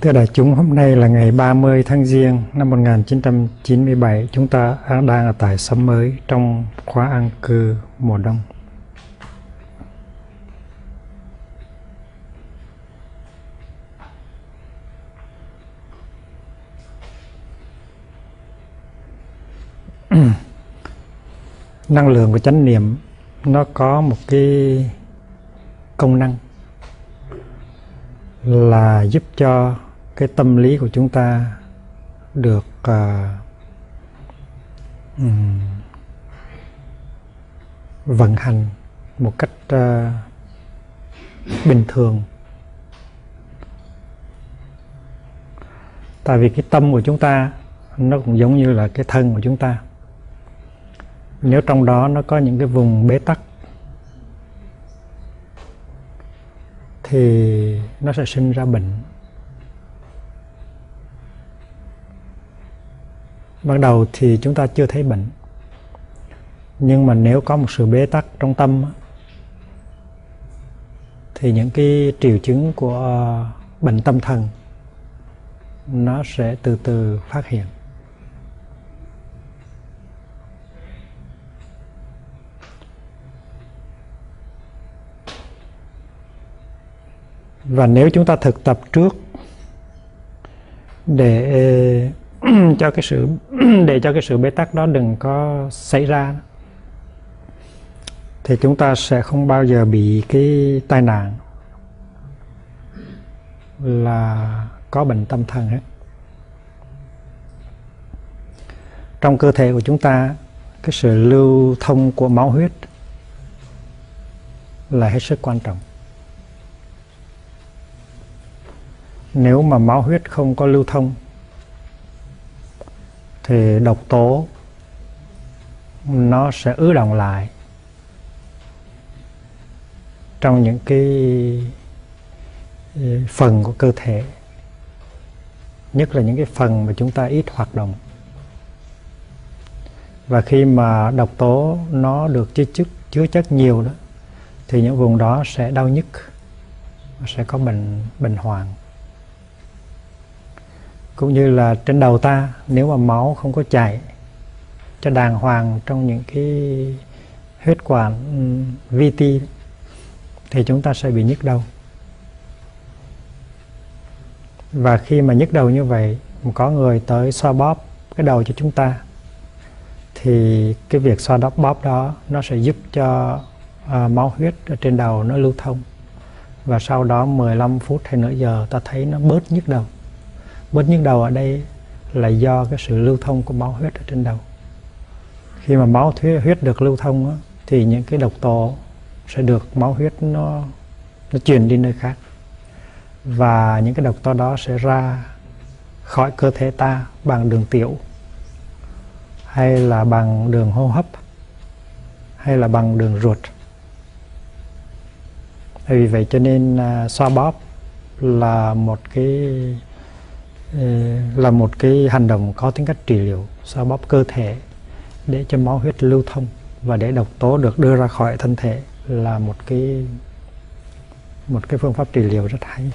Thưa đại chúng, hôm nay là ngày 30 tháng Giêng năm 1997. Chúng ta đang ở tại xóm mới trong khóa an cư mùa đông. Năng lượng của chánh niệm nó có một cái công năng là giúp cho cái tâm lý của chúng ta được uh, um, vận hành một cách uh, bình thường. Tại vì cái tâm của chúng ta nó cũng giống như là cái thân của chúng ta. Nếu trong đó nó có những cái vùng bế tắc thì nó sẽ sinh ra bệnh. Ban đầu thì chúng ta chưa thấy bệnh. Nhưng mà nếu có một sự bế tắc trong tâm thì những cái triệu chứng của bệnh tâm thần, nó sẽ từ từ phát hiện. Và nếu chúng ta thực tập trước để cho cái sự, để cho cái sự bế tắc đó đừng có xảy ra. Thì chúng ta sẽ không bao giờ bị cái tai nạn là có bệnh tâm thần hết. Trong cơ thể của chúng ta, cái sự lưu thông của máu huyết là hết sức quan trọng. Nếu mà máu huyết không có lưu thông thì độc tố, nó sẽ ứ động lại trong những cái phần của cơ thể, nhất là những cái phần mà chúng ta ít hoạt động. Và khi mà độc tố nó được chứa chất chứa chất nhiều đó, thì những vùng đó sẽ đau nhức, sẽ có bệnh bệnh hoạn cũng như là trên đầu ta nếu mà máu không có chảy cho đàng hoàng trong những cái huyết quản ừ, vi ti thì chúng ta sẽ bị nhức đầu. Và khi mà nhức đầu như vậy có người tới xoa bóp cái đầu cho chúng ta thì cái việc xoa đắp bóp đó nó sẽ giúp cho uh, máu huyết ở trên đầu nó lưu thông. Và sau đó 15 phút hay nửa giờ ta thấy nó bớt nhức đầu bớt nhức đầu ở đây là do cái sự lưu thông của máu huyết ở trên đầu. Khi mà máu huyết được lưu thông á, thì những cái độc tố sẽ được máu huyết nó nó truyền đi nơi khác. Và những cái độc tố đó sẽ ra khỏi cơ thể ta bằng đường tiểu hay là bằng đường hô hấp hay là bằng đường ruột. Vì vậy cho nên uh, xoa bóp là một cái Ờ, là một cái hành động có tính cách trị liệu xoa bóp cơ thể để cho máu huyết lưu thông và để độc tố được đưa ra khỏi thân thể là một cái một cái phương pháp trị liệu rất hay.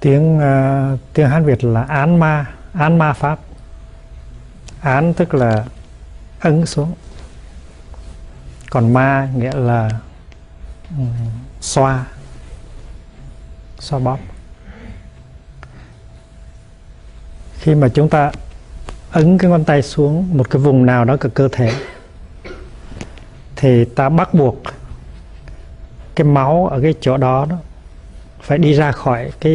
Tiếng uh, tiếng hán việt là án ma án ma pháp. Án tức là ấn xuống. Còn ma nghĩa là xoa. Xoa bóp. Khi mà chúng ta ấn cái ngón tay xuống một cái vùng nào đó của cơ thể thì ta bắt buộc cái máu ở cái chỗ đó, đó phải đi ra khỏi cái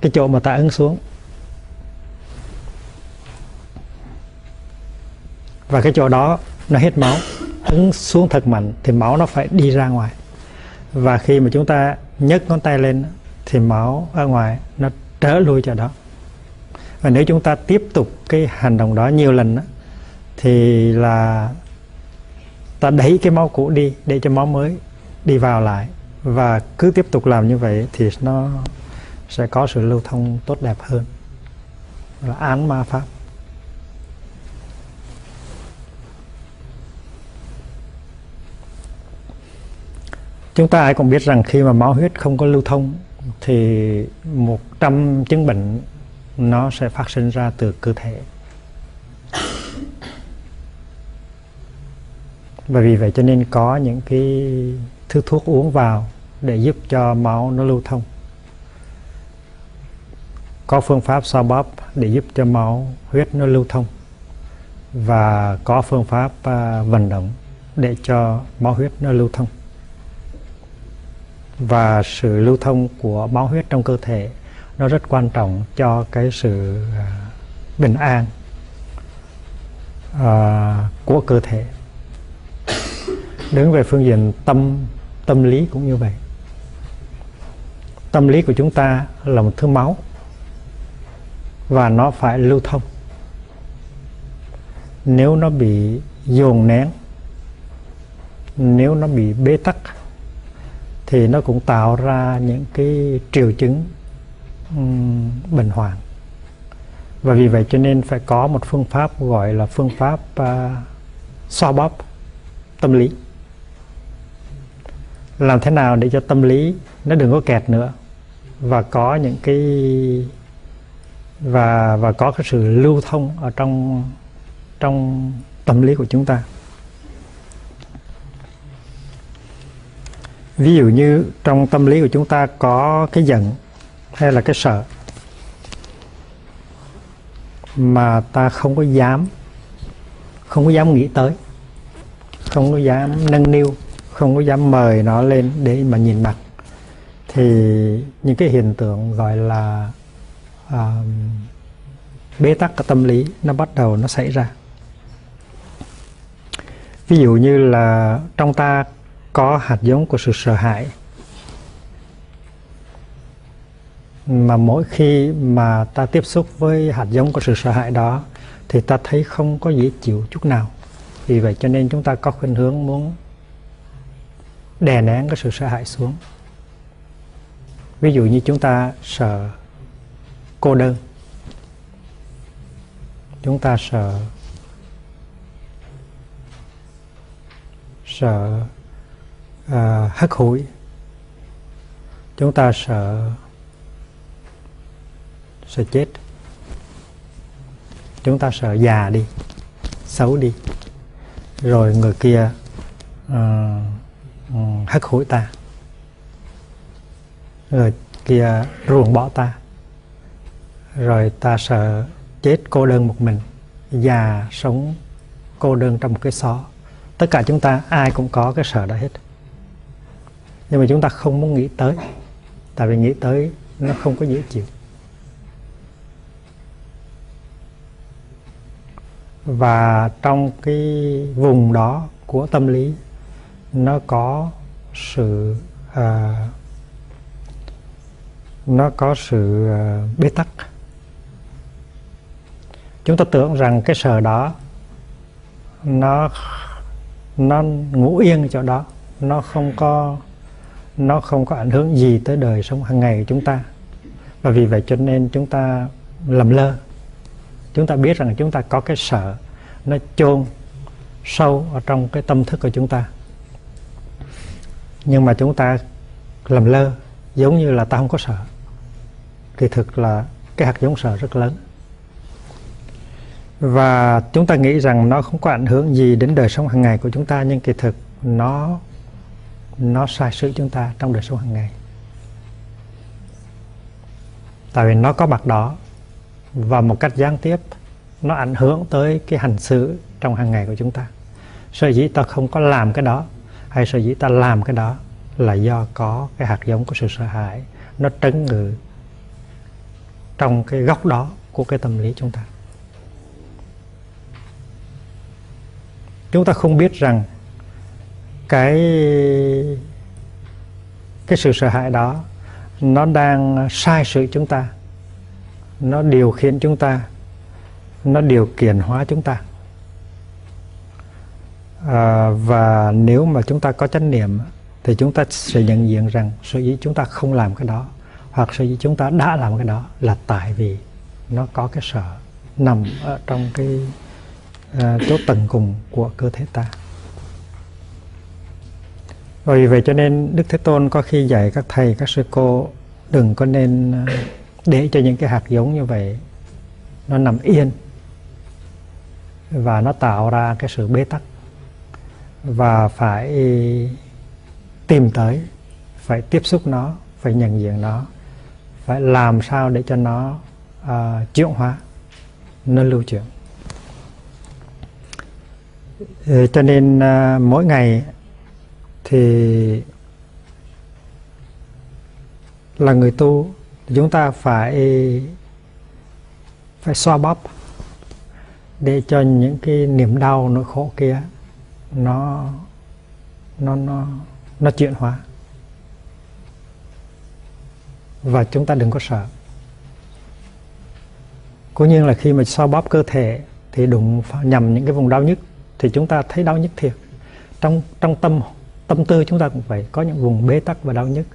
cái chỗ mà ta ấn xuống. Và cái chỗ đó nó hết máu ấn xuống thật mạnh thì máu nó phải đi ra ngoài. Và khi mà chúng ta nhấc ngón tay lên thì máu ở ngoài nó trở lui cho đó. Và nếu chúng ta tiếp tục cái hành động đó nhiều lần đó, thì là ta đẩy cái máu cũ đi để cho máu mới đi vào lại. Và cứ tiếp tục làm như vậy thì nó sẽ có sự lưu thông tốt đẹp hơn. Là án ma pháp. Chúng ta ai cũng biết rằng khi mà máu huyết không có lưu thông thì một trăm chứng bệnh nó sẽ phát sinh ra từ cơ thể. Và vì vậy cho nên có những cái thứ thuốc uống vào để giúp cho máu nó lưu thông. Có phương pháp xoa bóp để giúp cho máu huyết nó lưu thông. Và có phương pháp uh, vận động để cho máu huyết nó lưu thông và sự lưu thông của máu huyết trong cơ thể nó rất quan trọng cho cái sự à, bình an uh, của cơ thể. Đứng về phương diện tâm tâm lý cũng như vậy. Tâm lý của chúng ta là một thứ máu và nó phải lưu thông. Nếu nó bị dồn nén nếu nó bị bế tắc thì nó cũng tạo ra những cái triệu chứng um, bệnh hoạn. Và vì vậy cho nên phải có một phương pháp gọi là phương pháp uh, xoa bóp tâm lý. Làm thế nào để cho tâm lý nó đừng có kẹt nữa và có những cái và và có cái sự lưu thông ở trong trong tâm lý của chúng ta? Ví dụ như trong tâm lý của chúng ta có cái giận hay là cái sợ mà ta không có dám không có dám nghĩ tới không có dám nâng niu không có dám mời nó lên để mà nhìn mặt thì những cái hiện tượng gọi là uh, bế tắc của tâm lý nó bắt đầu nó xảy ra. Ví dụ như là trong ta có hạt giống của sự sợ hãi. Mà mỗi khi mà ta tiếp xúc với hạt giống của sự sợ hãi đó, thì ta thấy không có dễ chịu chút nào. Vì vậy cho nên chúng ta có khuynh hướng muốn đè nén cái sự sợ hãi xuống. Ví dụ như chúng ta sợ cô đơn. Chúng ta sợ sợ à, hất hủi. Chúng ta sợ sợ chết. Chúng ta sợ già đi xấu đi. Rồi người kia à, ừ, uh, hất hủi ta. Người kia ruồng bỏ ta. Rồi ta sợ chết cô đơn một mình già sống cô đơn trong một cái xó. Tất cả chúng ta ai cũng có cái sợ đó hết nhưng mà chúng ta không muốn nghĩ tới. Tại vì nghĩ tới nó không có dễ chịu. Và trong cái vùng đó của tâm lý nó có sự à, nó có sự à, bế tắc. Chúng ta tưởng rằng cái sờ đó nó nó ngủ yên ở chỗ đó. Nó không có nó không có ảnh hưởng gì tới đời sống hàng ngày của chúng ta. Và vì vậy cho nên chúng ta lầm lơ. Chúng ta biết rằng chúng ta có cái sợ nó chôn sâu ở trong cái tâm thức của chúng ta. Nhưng mà chúng ta lầm lơ, giống như là ta không có sợ. Thì thực là cái hạt giống sợ rất lớn. Và chúng ta nghĩ rằng nó không có ảnh hưởng gì đến đời sống hàng ngày của chúng ta, nhưng kỳ thực nó nó sai sự chúng ta trong đời sống hàng ngày. Tại vì nó có mặt đó và một cách gián tiếp, nó ảnh hưởng tới cái hành xử trong hàng ngày của chúng ta. Sở dĩ ta không có làm cái đó hay sở dĩ ta làm cái đó là do có cái hạt giống của sự sợ hãi nó trấn ngự trong cái góc đó của cái tâm lý chúng ta. Chúng ta không biết rằng cái cái sự sợ hãi đó nó đang sai sự chúng ta nó điều khiển chúng ta nó điều kiện hóa chúng ta. À, và nếu mà chúng ta có chánh niệm thì chúng ta sẽ nhận diện rằng sở dĩ chúng ta không làm cái đó hoặc sở dĩ chúng ta đã làm cái đó là tại vì nó có cái sợ nằm ở trong cái uh, chỗ tầng cùng của cơ thể ta bởi vì vậy cho nên đức thế tôn có khi dạy các thầy các sư cô đừng có nên à, để cho những cái hạt giống như vậy nó nằm yên và nó tạo ra cái sự bế tắc và phải tìm tới phải tiếp xúc nó phải nhận diện nó phải làm sao để cho nó uh, chuyển hóa nó lưu chuyển. Ờ, cho nên uh, mỗi ngày thì là người tu, chúng ta phải phải xoa bóp để cho những cái niềm đau, nỗi khổ kia nó nó nó nó chuyển hóa. Và chúng ta đừng có sợ. Cố nhiên là khi mà xoa bóp cơ thể thì đụng nhầm những cái vùng đau nhức thì chúng ta thấy đau nhức thiệt. Trong trong tâm tâm tư chúng ta cũng vậy có những vùng bế tắc và đau nhức.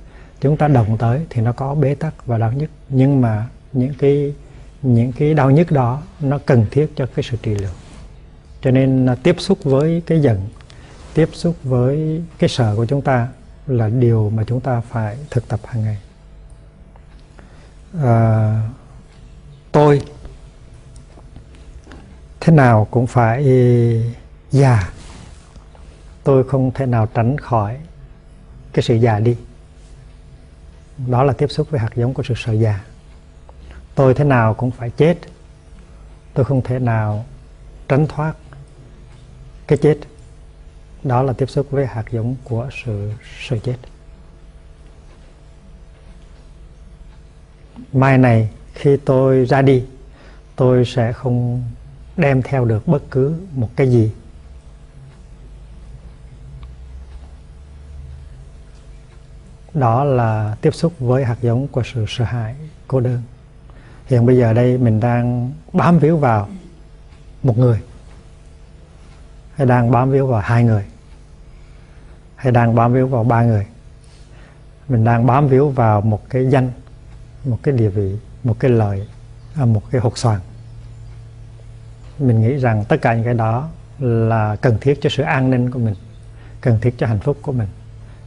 Chúng ta động tới thì nó có bế tắc và đau nhức. Nhưng mà những cái những cái đau nhức đó nó cần thiết cho cái sự trị liệu. Cho nên à, tiếp xúc với cái giận tiếp xúc với cái sở của chúng ta là điều mà chúng ta phải thực tập hàng ngày. À, tôi thế nào cũng phải già tôi không thể nào tránh khỏi cái sự già đi. Đó là tiếp xúc với hạt giống của sự sợ già. Tôi thế nào cũng phải chết. Tôi không thể nào tránh thoát cái chết. Đó là tiếp xúc với hạt giống của sự sợ chết. Mai này, khi tôi ra đi, tôi sẽ không đem theo được bất cứ một cái gì. Đó là tiếp xúc với hạt giống của sự sợ hãi, cô đơn. Hiện bây giờ đây mình đang bám víu vào một người, hay đang bám víu vào hai người, hay đang bám víu vào ba người. Mình đang bám víu vào một cái danh, một cái địa vị, một cái lợi à, một cái hột xoàn. Mình nghĩ rằng tất cả những cái đó là cần thiết cho sự an ninh của mình, cần thiết cho hạnh phúc của mình.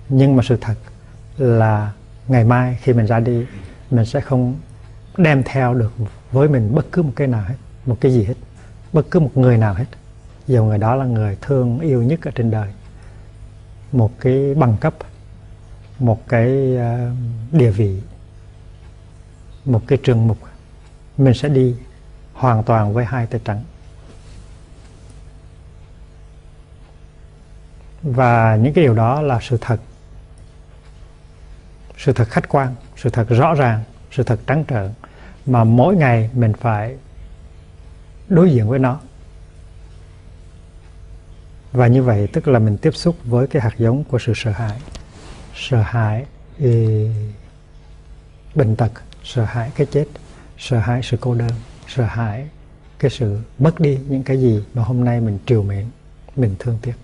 Nhưng mà sự thật là ngày mai khi mình ra đi, mình sẽ không đem theo được với mình bất cứ một cái nào hết, một cái gì hết, bất cứ một người nào hết. Dù người đó là người thương yêu nhất ở trên đời, một cái bằng cấp, một cái ờ, địa vị, một cái trường mục, mình sẽ đi hoàn toàn với hai tay trắng. Và những cái điều đó là sự thật sự thật khách quan sự thật rõ ràng sự thật trắng trợn mà mỗi ngày mình phải đối diện với nó. Và như vậy tức là mình tiếp xúc với cái hạt giống của sự sợ hãi. Sợ hãi ừ, bệnh tật sợ hãi cái chết sợ hãi sự cô đơn sợ hãi cái sự mất đi những cái gì mà hôm nay mình triều mến mình thương tiếc.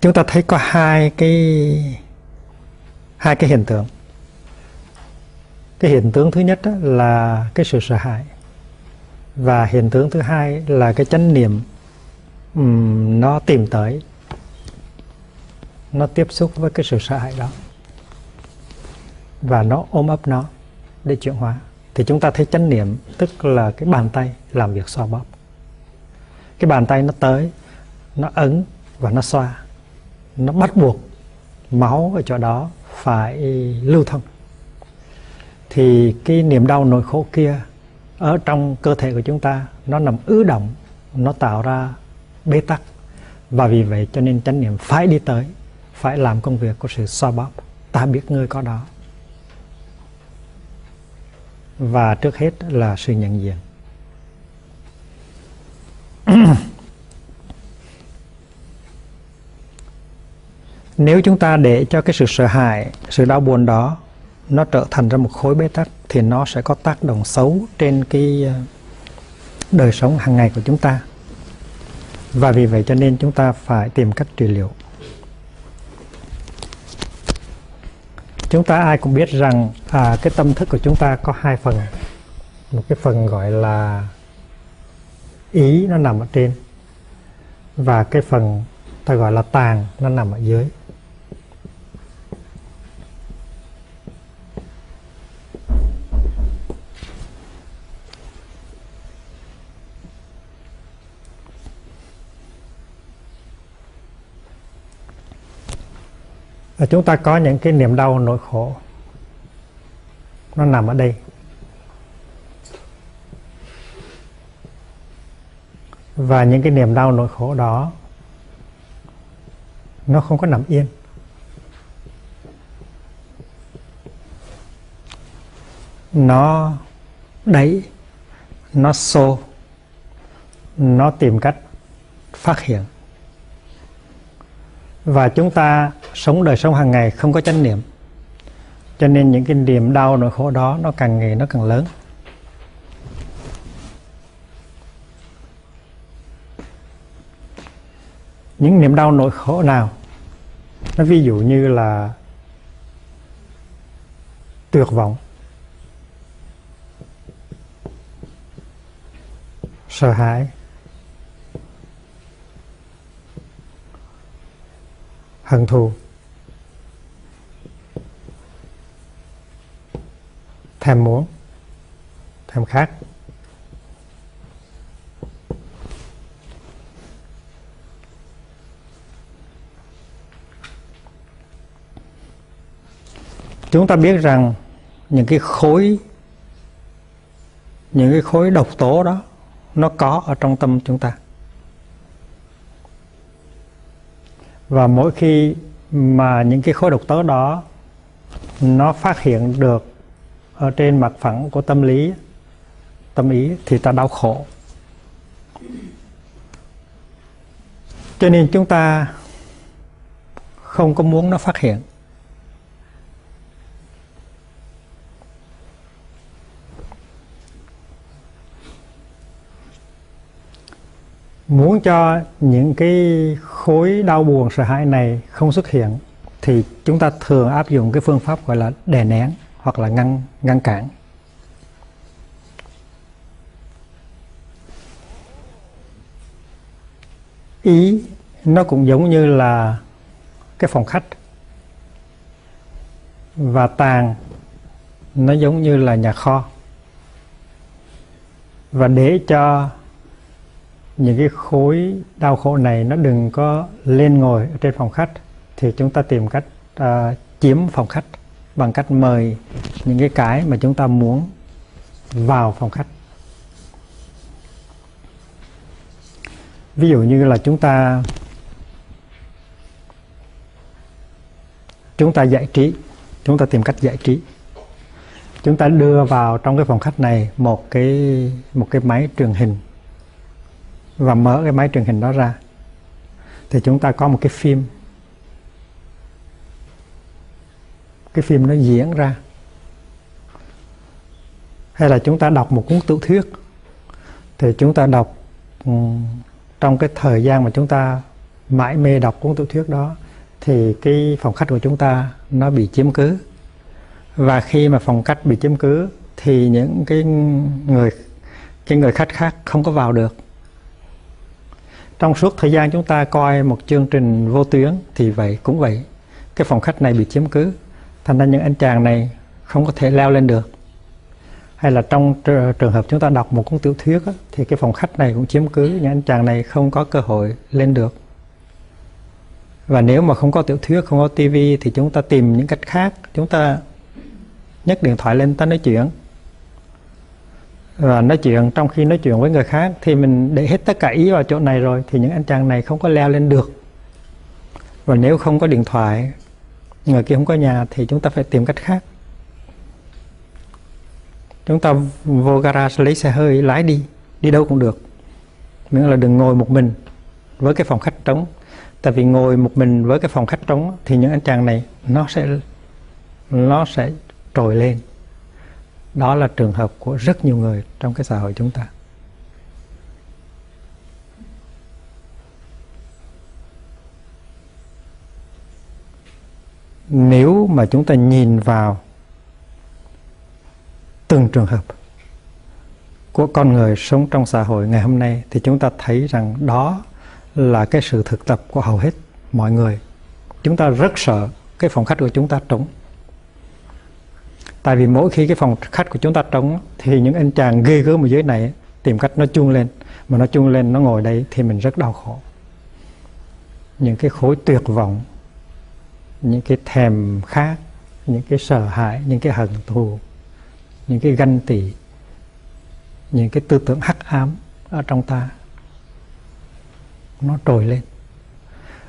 Chúng ta thấy có hai cái hai cái hiện tượng. Cái hiện tượng thứ nhất là cái sự sợ hãi và hiện tượng thứ hai là cái chánh niệm um, nó tìm tới nó tiếp xúc với cái sự sợ hãi đó và nó ôm ấp nó để chuyển hóa. Thì chúng ta thấy chánh niệm tức là cái bàn tay làm việc xoa bóp. Cái bàn tay nó tới nó ấn và nó xoa nó bắt buộc máu ở chỗ đó phải lưu thông. Thì cái niềm đau nỗi khổ kia ở trong cơ thể của chúng ta, nó nằm ứ động, nó tạo ra bế tắc. Và vì vậy cho nên chánh niệm phải đi tới, phải làm công việc của sự xoa bóp. Ta biết ngươi có đó. Và trước hết là sự nhận diện. nếu chúng ta để cho cái sự sợ hãi sự đau buồn đó nó trở thành ra một khối bế tắc thì nó sẽ có tác động xấu trên cái ờ, đời sống hàng ngày của chúng ta. Và vì vậy cho nên chúng ta phải tìm cách trị liệu. Chúng ta ai cũng biết rằng à, cái tâm thức của chúng ta có hai phần. Một cái phần gọi là ý nó nằm ở trên và cái phần ta gọi là tàn nó nằm ở dưới. Và chúng ta có những cái niềm đau, nỗi khổ. Nó nằm ở đây. Và những cái niềm đau, nỗi khổ đó, nó không có nằm yên. Nó đẩy, nó xô, nó tìm cách phát hiện. Và chúng ta sống đời sống hàng ngày không có chánh niệm. Cho nên những cái niềm đau nỗi khổ đó nó càng ngày nó càng lớn. Những niềm đau nỗi khổ nào, nó ví dụ như là tuyệt vọng, sợ hãi, hận thù. Tham muốn tham khác. chúng ta biết rằng những cái khối, những cái khối độc tố đó, nó có ở trong tâm chúng ta và mỗi khi mà những cái khối độc tố đó nó phát hiện được ở trên mặt phẳng của tâm lý, tâm ý thì ta đau khổ. Cho nên chúng ta không có muốn nó phát hiện. Muốn cho những cái khối đau buồn, sợ hãi này không xuất hiện thì chúng ta thường áp dụng cái phương pháp gọi là đè nén hoặc là ngăn ngăn cản. Ý nó cũng giống như là cái phòng khách. Và tàn nó giống như là nhà kho. Và để cho những cái khối đau khổ này nó đừng có lên ngồi ở trên phòng khách thì chúng ta tìm cách uh, chiếm phòng khách bằng cách mời những cái cái mà chúng ta muốn vào phòng khách. Ví dụ như là chúng ta chúng ta giải trí, chúng ta tìm cách giải trí. Chúng ta đưa vào trong cái phòng khách này một cái một cái máy truyền hình và mở cái máy truyền hình đó ra. Thì chúng ta có một cái phim cái phim nó diễn ra? Hay là chúng ta đọc một cuốn tiểu thuyết? Thì chúng ta đọc um, trong cái thời gian mà chúng ta mãi mê đọc cuốn tiểu thuyết đó thì cái phòng khách của chúng ta nó bị chiếm cứ. Và khi mà phòng khách bị chiếm cứ thì những cái người cái người khách khác không có vào được. Trong suốt thời gian chúng ta coi một chương trình vô tuyến thì vậy cũng vậy. Cái phòng khách này bị chiếm cứ thành ra những anh chàng này không có thể leo lên được. Hay là trong trường hợp chúng ta đọc một cuốn tiểu thuyết á, thì cái phòng khách này cũng chiếm cứ những anh chàng này không có cơ hội lên được. Và nếu mà không có tiểu thuyết không có tivi thì chúng ta tìm những cách khác chúng ta nhấc điện thoại lên ta nói chuyện. Và nói chuyện trong khi nói chuyện với người khác thì mình để hết tất cả ý vào chỗ này rồi thì những anh chàng này không có leo lên được. Và nếu không có điện thoại người kia không có nhà thì chúng ta phải tìm cách khác. Chúng ta vô garage lấy xe hơi, lái đi đi đâu cũng được. Miễn là đừng ngồi một mình với cái phòng khách trống. Tại vì ngồi một mình với cái phòng khách trống thì những anh chàng này nó sẽ nó sẽ trồi lên. Đó là trường hợp của rất nhiều người trong cái xã hội chúng ta. Nếu mà chúng ta nhìn vào từng trường hợp của con người sống trong xã hội ngày hôm nay, thì chúng ta thấy rằng đó là cái sự thực tập của hầu hết mọi người. Chúng ta rất sợ cái phòng khách của chúng ta trống. Tại vì mỗi khi cái phòng khách của chúng ta trống, thì những anh chàng ghê gớm ở dưới này tìm cách nó chung lên. Mà nó chung lên, nó ngồi đây thì mình rất đau khổ. Những cái khối tuyệt vọng những cái thèm khát, những cái sợ hãi, những cái hận thù, những cái ganh tị, những cái tư tưởng hắc ám ở trong ta, nó trồi lên.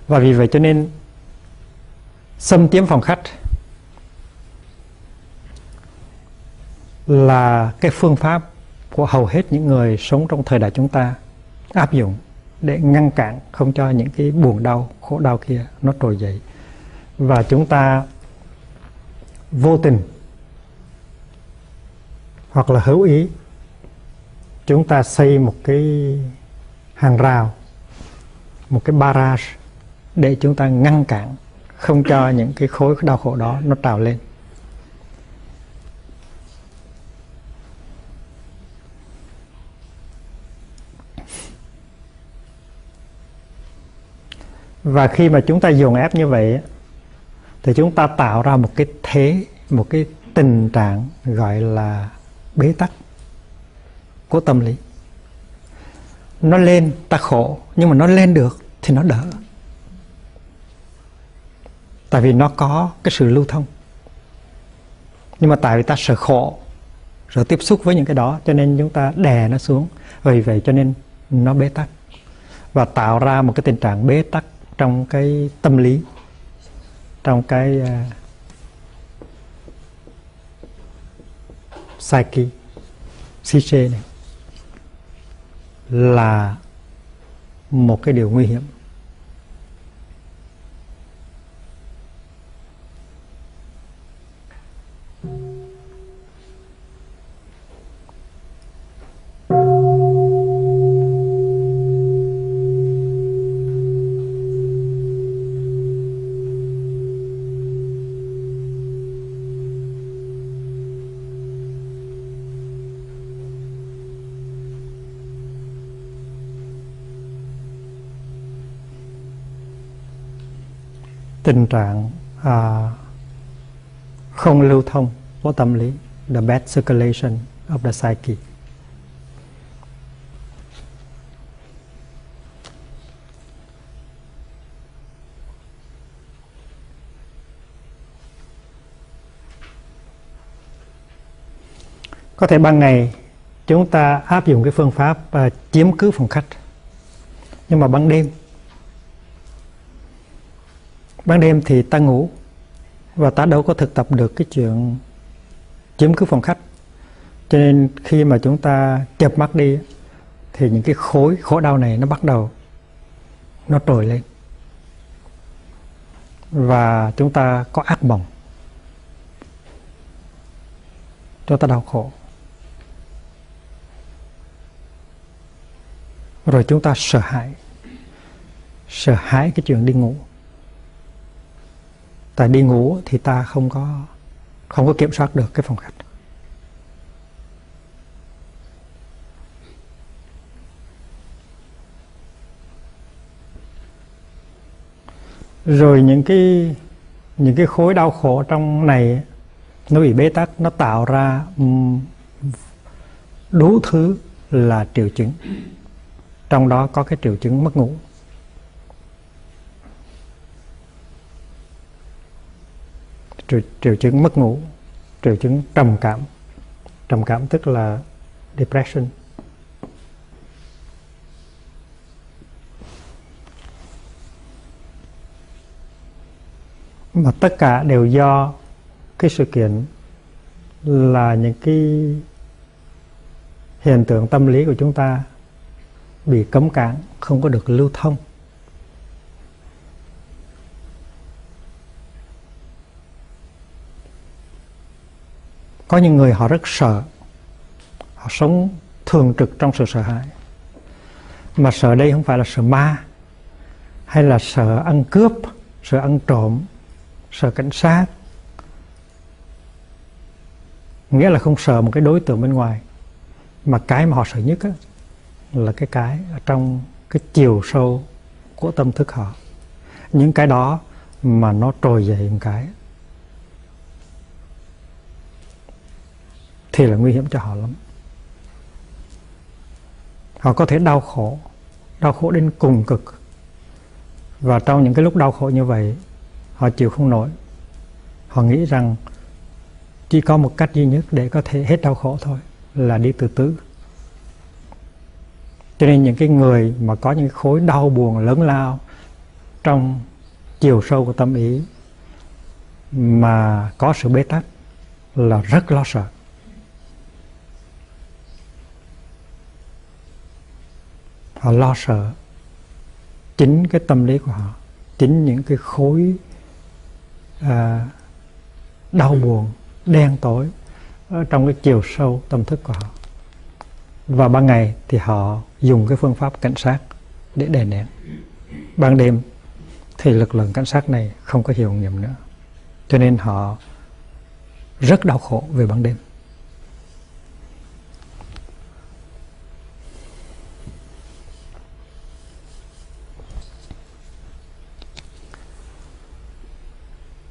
Và vì vậy cho nên, xâm chiếm phòng khách là cái phương pháp của hầu hết những người sống trong thời đại chúng ta áp dụng để ngăn cản không cho những cái buồn đau, khổ đau kia nó trồi dậy và chúng ta vô tình hoặc là hữu ý, chúng ta xây một cái hàng rào, một cái barrage để chúng ta ngăn cản, không cho những cái khối đau khổ đó nó trào lên. Và khi mà chúng ta dồn ép như vậy thì chúng ta tạo ra một cái thế, một cái tình trạng gọi là bế tắc của tâm lý. Nó lên, ta khổ, nhưng mà nó lên được thì nó đỡ. Tại vì nó có cái sự lưu thông. Nhưng mà tại vì ta sợ khổ, sợ tiếp xúc với những cái đó, cho nên chúng ta đè nó xuống. Vì vậy cho nên nó bế tắc. Và tạo ra một cái tình trạng bế tắc trong cái tâm lý trong cái uh, psyche psyche này là một cái điều nguy hiểm. Tình trạng à, không lưu thông của tâm lý the bad circulation of the psyche. Có thể ban ngày chúng ta áp dụng cái phương pháp uh, chiếm cứ phòng khách. Nhưng mà ban đêm ban đêm thì ta ngủ, và ta đâu có thực tập được cái chuyện chiếm cứ phòng khách. Cho nên khi mà chúng ta chập mắt đi, thì những cái khối khổ đau này nó bắt đầu, nó trồi lên. Và chúng ta có ác mộng. Cho ta đau khổ. Rồi chúng ta sợ hãi. Sợ hãi cái chuyện đi ngủ tại đi ngủ thì ta không có không có kiểm soát được cái phòng khách. Rồi những cái những cái khối đau khổ trong này, nó bị bế tắc, nó tạo ra đủ thứ là triệu chứng. Trong đó có cái triệu chứng mất ngủ. Triệu, triệu chứng mất ngủ triệu chứng trầm cảm. Trầm cảm tức là depression. Mà tất cả đều do cái sự kiện là những cái hiện tượng tâm lý của chúng ta bị cấm cản không có được lưu thông. Có những người họ rất sợ. Họ sống thường trực trong sự sợ hãi. Mà sợ đây không phải là sợ ma hay là sợ ăn cướp sợ ăn trộm sợ cảnh sát. Nghĩa là không sợ một cái đối tượng bên ngoài. Mà cái mà họ sợ nhất á, là cái cái ở trong cái chiều sâu của tâm thức họ. Những cái đó mà nó trồi dậy một cái. Thì là nguy hiểm cho họ lắm. Họ có thể đau khổ đau khổ đến cùng cực. Và trong những cái lúc đau khổ như vậy, họ chịu không nổi. Họ nghĩ rằng chỉ có một cách duy nhất để có thể hết đau khổ thôi, là đi từ tứ cho nên những cái người mà có những khối đau buồn lớn lao trong chiều sâu của tâm ý mà có sự bế tắc là rất lo sợ. Họ lo sợ chính cái tâm lý của họ chính những cái khối à, đau buồn đen tối ở trong cái chiều sâu tâm thức của họ. Và ban ngày thì họ dùng cái phương pháp cảnh sát để đè nén. Ban đêm thì lực lượng cảnh sát này không có hiệu nghiệm nữa. Cho nên họ rất đau khổ về ban đêm.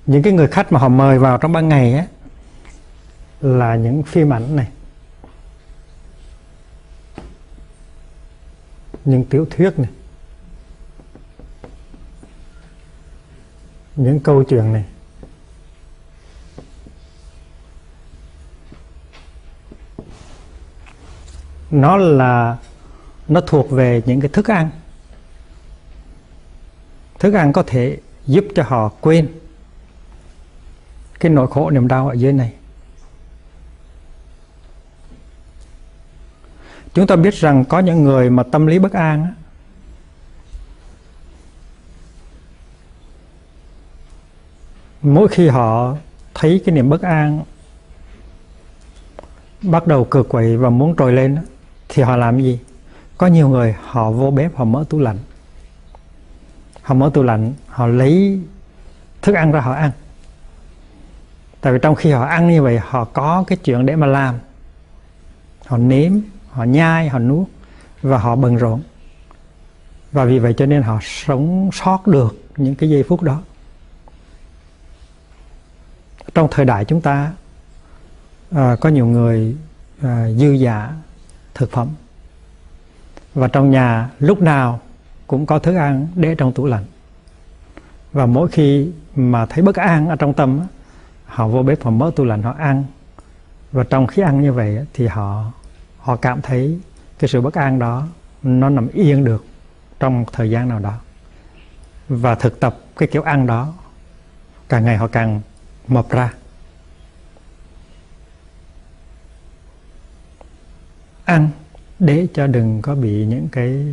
Những cái người khách mà họ mời vào trong ban ngày á, là những phim ảnh này. Những tiểu thuyết này. Những câu chuyện này. Nó là, nó thuộc về những cái thức ăn. Thức ăn có thể giúp cho họ quên cái nỗi khổ niềm đau ở dưới này. Chúng ta biết rằng có những người mà tâm lý bất an mỗi khi họ thấy cái niềm bất an bắt đầu cực quậy và muốn trồi lên thì họ làm gì? Có nhiều người họ vô bếp, họ mở tủ lạnh. Họ mở tủ lạnh, họ lấy thức ăn ra họ ăn tại vì trong khi họ ăn như vậy họ có cái chuyện để mà làm. Họ nếm họ nhai họ nuốt và họ bận rộn. Và vì vậy cho nên họ sống sót được những cái giây phút đó. Trong thời đại chúng ta à, có nhiều người à, dư giả thực phẩm. Và trong nhà lúc nào cũng có thức ăn để trong tủ lạnh. Và mỗi khi mà thấy bất an ở trong tâm họ vô bếp, họ mở tủ lạnh, họ ăn. Và trong khi ăn như vậy thì họ họ cảm thấy cái sự bất an đó nó nằm yên được trong thời gian nào đó. Và thực tập cái kiểu ăn đó, càng ngày họ càng mập ra. Ăn để cho đừng có bị những cái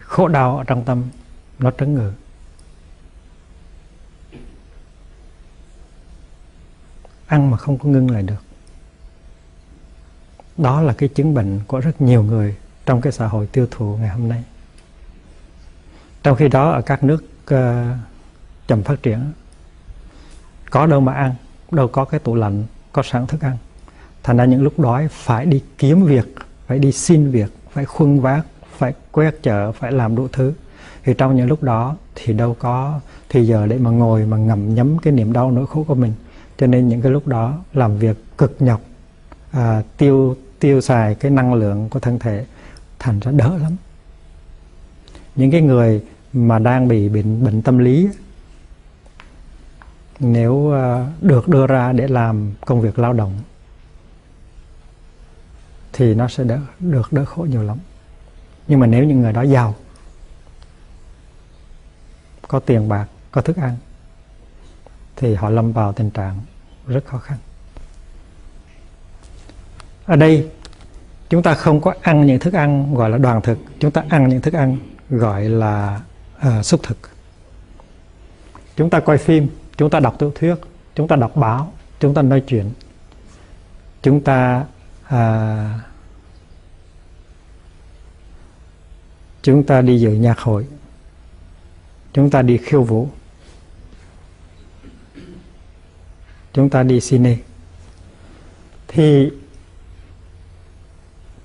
khổ đau ở trong tâm nó trấn ngự. Ăn mà không có ngưng lại được. Đó là cái chứng bệnh của rất nhiều người trong cái xã hội tiêu thụ ngày hôm nay. Trong khi đó ở các nước uh, chậm phát triển có đâu mà ăn đâu có cái tủ lạnh có sẵn thức ăn. Thành ra những lúc đói phải đi kiếm việc phải đi xin việc phải khuân vác phải quét chợ phải làm đủ thứ. Thì trong những lúc đó thì đâu có thì giờ để mà ngồi mà ngầm nhấm cái niềm đau nỗi khổ của mình cho nên những cái lúc đó làm việc cực nhọc à, tiêu tiêu xài cái năng lượng của thân thể thành ra đỡ lắm. Những cái người mà đang bị bệnh bệnh tâm lý nếu à, được đưa ra để làm công việc lao động thì nó sẽ đỡ, được đỡ khổ nhiều lắm. Nhưng mà nếu những người đó giàu có tiền bạc có thức ăn thì họ lâm vào tình trạng rất khó khăn. Ở đây chúng ta không có ăn những thức ăn gọi là đoàn thực. Chúng ta ăn những thức ăn gọi là uh, xúc thực. Chúng ta coi phim chúng ta đọc tiểu thuyết chúng ta đọc báo chúng ta nói chuyện. Chúng ta uh, chúng ta đi dự nhạc hội. Chúng ta đi khiêu vũ. Chúng ta đi cine thì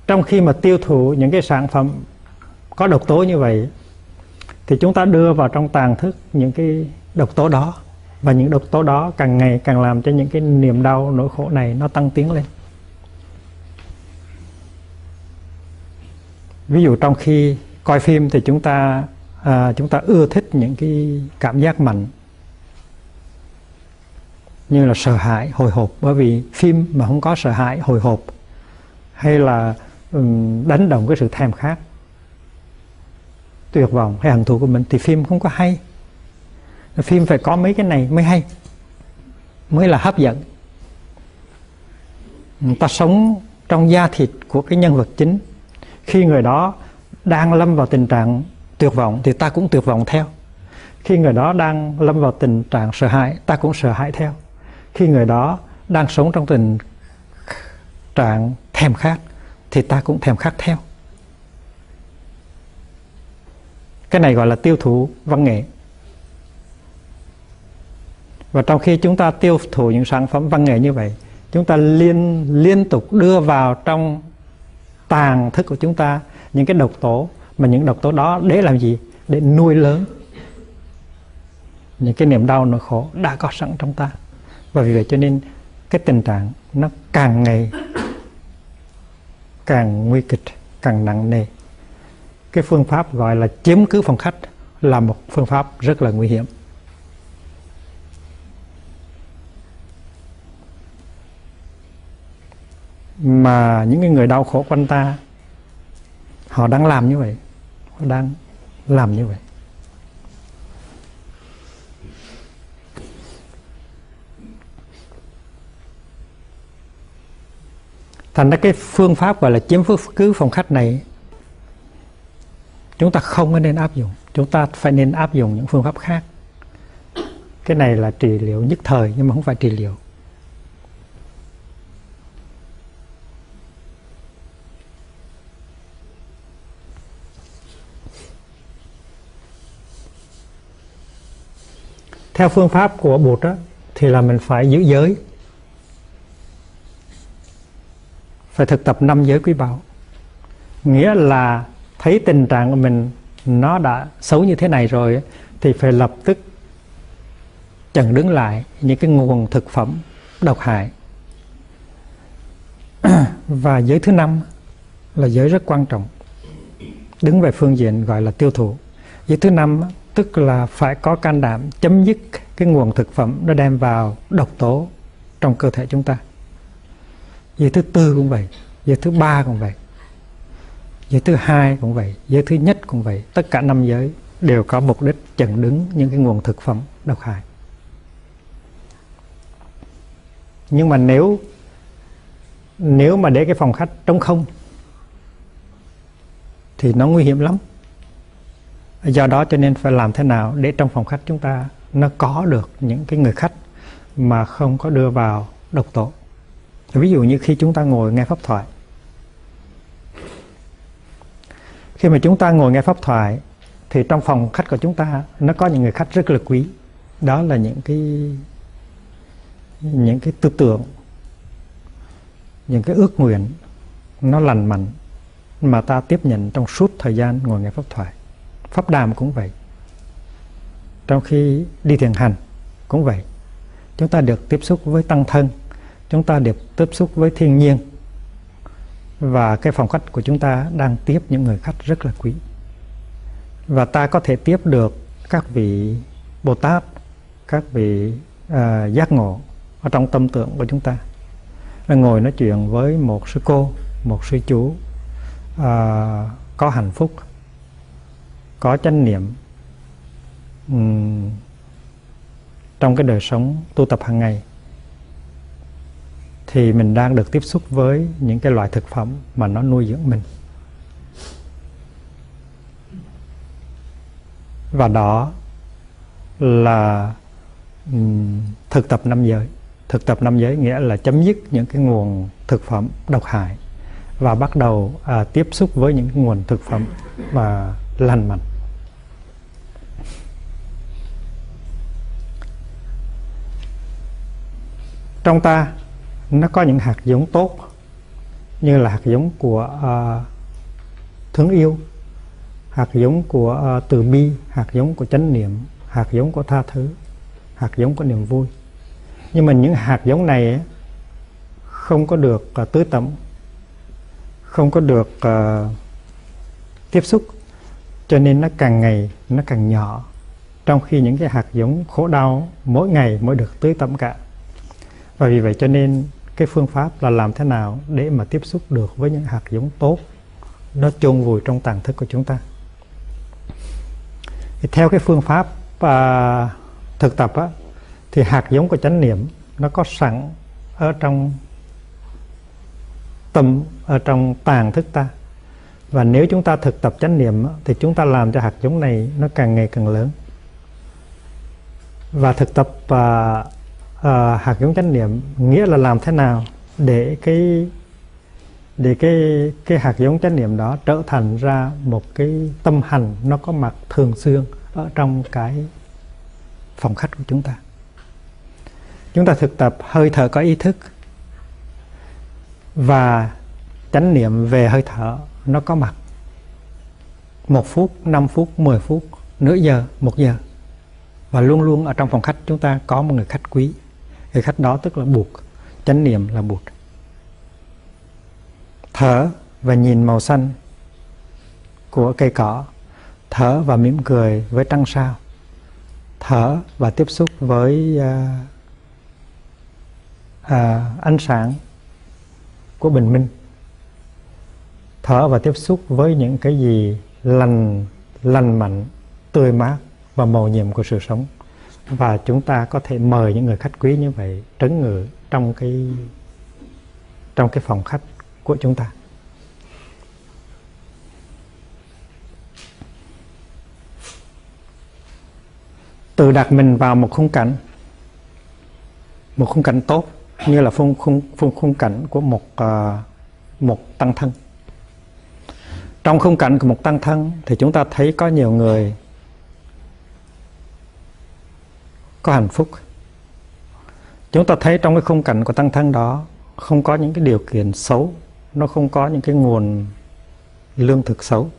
trong khi mà tiêu thụ những cái sản phẩm có độc tố như vậy thì chúng ta đưa vào trong tàn thức những cái độc tố đó. Và những độc tố đó càng ngày càng làm cho những cái niềm đau nỗi khổ này nó tăng tiến lên. Ví dụ trong khi coi phim thì chúng ta à, chúng ta ưa thích những cái cảm giác mạnh như là sợ hãi, hồi hộp. Bởi vì phim mà không có sợ hãi, hồi hộp, hay là đánh động cái sự thèm khát, tuyệt vọng hay hận thù của mình, thì phim không có hay. Phim phải có mấy cái này mới hay, mới là hấp dẫn. Người ta sống trong da thịt của cái nhân vật chính. Khi người đó đang lâm vào tình trạng tuyệt vọng thì ta cũng tuyệt vọng theo. Khi người đó đang lâm vào tình trạng sợ hãi, ta cũng sợ hãi theo khi người đó đang sống trong tình trạng thèm khát, thì ta cũng thèm khát theo. Cái này gọi là tiêu thụ văn nghệ. Và trong khi chúng ta tiêu thụ những sản phẩm văn nghệ như vậy, chúng ta liên liên tục đưa vào trong tàn thức của chúng ta những cái độc tố, mà những độc tố đó để làm gì? Để nuôi lớn. Những cái niềm đau nỗi khổ đã có sẵn trong ta và vì vậy cho nên cái tình trạng nó càng ngày càng nguy kịch, càng nặng nề. Cái phương pháp gọi là chiếm cứ phòng khách là một phương pháp rất là nguy hiểm. Mà những cái người đau khổ quanh ta, họ đang làm như vậy, họ đang làm như vậy. Thành ra cái phương pháp gọi là chiếm cứ phòng khách này chúng ta không nên áp dụng. Chúng ta phải nên áp dụng những phương pháp khác. Cái này là trị liệu nhất thời nhưng mà không phải trị liệu. Theo phương pháp của bụt đó, thì là mình phải giữ giới. Phải thực tập năm giới quý báu. Nghĩa là thấy tình trạng của mình nó đã xấu như thế này rồi, thì phải lập tức chặn đứng lại những cái nguồn thực phẩm độc hại. Và giới thứ năm là giới rất quan trọng, đứng về phương diện gọi là tiêu thụ. Giới thứ năm, tức là phải có can đảm chấm dứt cái nguồn thực phẩm nó đem vào độc tố trong cơ thể chúng ta giới thứ tư cũng vậy, giới thứ ba cũng vậy, giới thứ hai cũng vậy, giới thứ nhất cũng vậy. Tất cả năm giới đều có mục đích chặn đứng những cái nguồn thực phẩm độc hại. Nhưng mà nếu nếu mà để cái phòng khách trống không, thì nó nguy hiểm lắm. Do đó cho nên phải làm thế nào để trong phòng khách chúng ta nó có được những cái người khách mà không có đưa vào độc tố? Ví dụ như khi chúng ta ngồi nghe pháp thoại. Khi mà chúng ta ngồi nghe pháp thoại, thì trong phòng khách của chúng ta, nó có những người khách rất là quý. Đó là những cái những cái tư tưởng, những cái ước nguyện nó lành mạnh mà ta tiếp nhận trong suốt thời gian ngồi nghe pháp thoại. Pháp đàm cũng vậy. Trong khi đi thiền hành cũng vậy. Chúng ta được tiếp xúc với tăng thân chúng ta được tiếp xúc với thiên nhiên. Và cái phòng khách của chúng ta đang tiếp những người khách rất là quý. Và ta có thể tiếp được các vị bồ tát các vị à, giác ngộ ở trong tâm tưởng của chúng ta. Là ngồi nói chuyện với một sư cô một sư chú à, có hạnh phúc có chánh niệm um, trong cái đời sống tu tập hàng ngày thì mình đang được tiếp xúc với những cái loại thực phẩm mà nó nuôi dưỡng mình. Và đó là um, thực tập năm giới. Thực tập năm giới nghĩa là chấm dứt những cái nguồn thực phẩm độc hại và bắt đầu à, tiếp xúc với những nguồn thực phẩm mà lành mạnh. Trong ta nó có những hạt giống tốt như là hạt giống của uh, thương yêu hạt giống của uh, từ bi hạt giống của chánh niệm hạt giống của tha thứ hạt giống của niềm vui. Nhưng mà những hạt giống này không có được ờ, uh, tưới tẩm không có được uh, tiếp xúc cho nên nó càng ngày nó càng nhỏ. Trong khi những cái hạt giống khổ đau mỗi ngày mới được tưới tẩm cả và vì vậy cho nên cái phương pháp là làm thế nào để mà tiếp xúc được với những hạt giống tốt nó chôn vùi trong tàng thức của chúng ta. Thì theo cái phương pháp à, thực tập á, thì hạt giống của chánh niệm nó có sẵn ở trong tâm ở trong tàng thức ta. Và nếu chúng ta thực tập chánh niệm thì chúng ta làm cho hạt giống này nó càng ngày càng lớn. Và thực tập à, uh, hạt giống chánh niệm nghĩa là làm thế nào để cái để cái cái hạt giống chánh niệm đó trở thành ra một cái tâm hành nó có mặt thường xuyên ở trong cái phòng khách của chúng ta? Chúng ta thực tập hơi thở có ý thức và chánh niệm về hơi thở nó có mặt một phút, 5 phút, 10 phút, nửa giờ, một giờ và luôn luôn ở trong phòng khách chúng ta có một người khách quý người khách đó tức là buộc. Chánh niệm là buộc. Thở và nhìn màu xanh của cây cỏ. Thở và mỉm cười với trăng sao. Thở và tiếp xúc với uh, uh, ánh sáng của bình minh. Thở và tiếp xúc với những cái gì lành lành mạnh tươi mát và màu nhiệm của sự sống và chúng ta có thể mời những người khách quý như vậy trấn ngự trong cái trong cái phòng khách của chúng ta. Tự đặt mình vào một khung cảnh một khung cảnh tốt như là khung khung khung, khung cảnh của một uh, một tăng thân. Trong khung cảnh của một tăng thân thì chúng ta thấy có nhiều người có hạnh phúc. Chúng ta thấy trong cái khung cảnh của tăng thân đó, không có những cái điều kiện xấu, nó không có những cái nguồn lương thực xấu.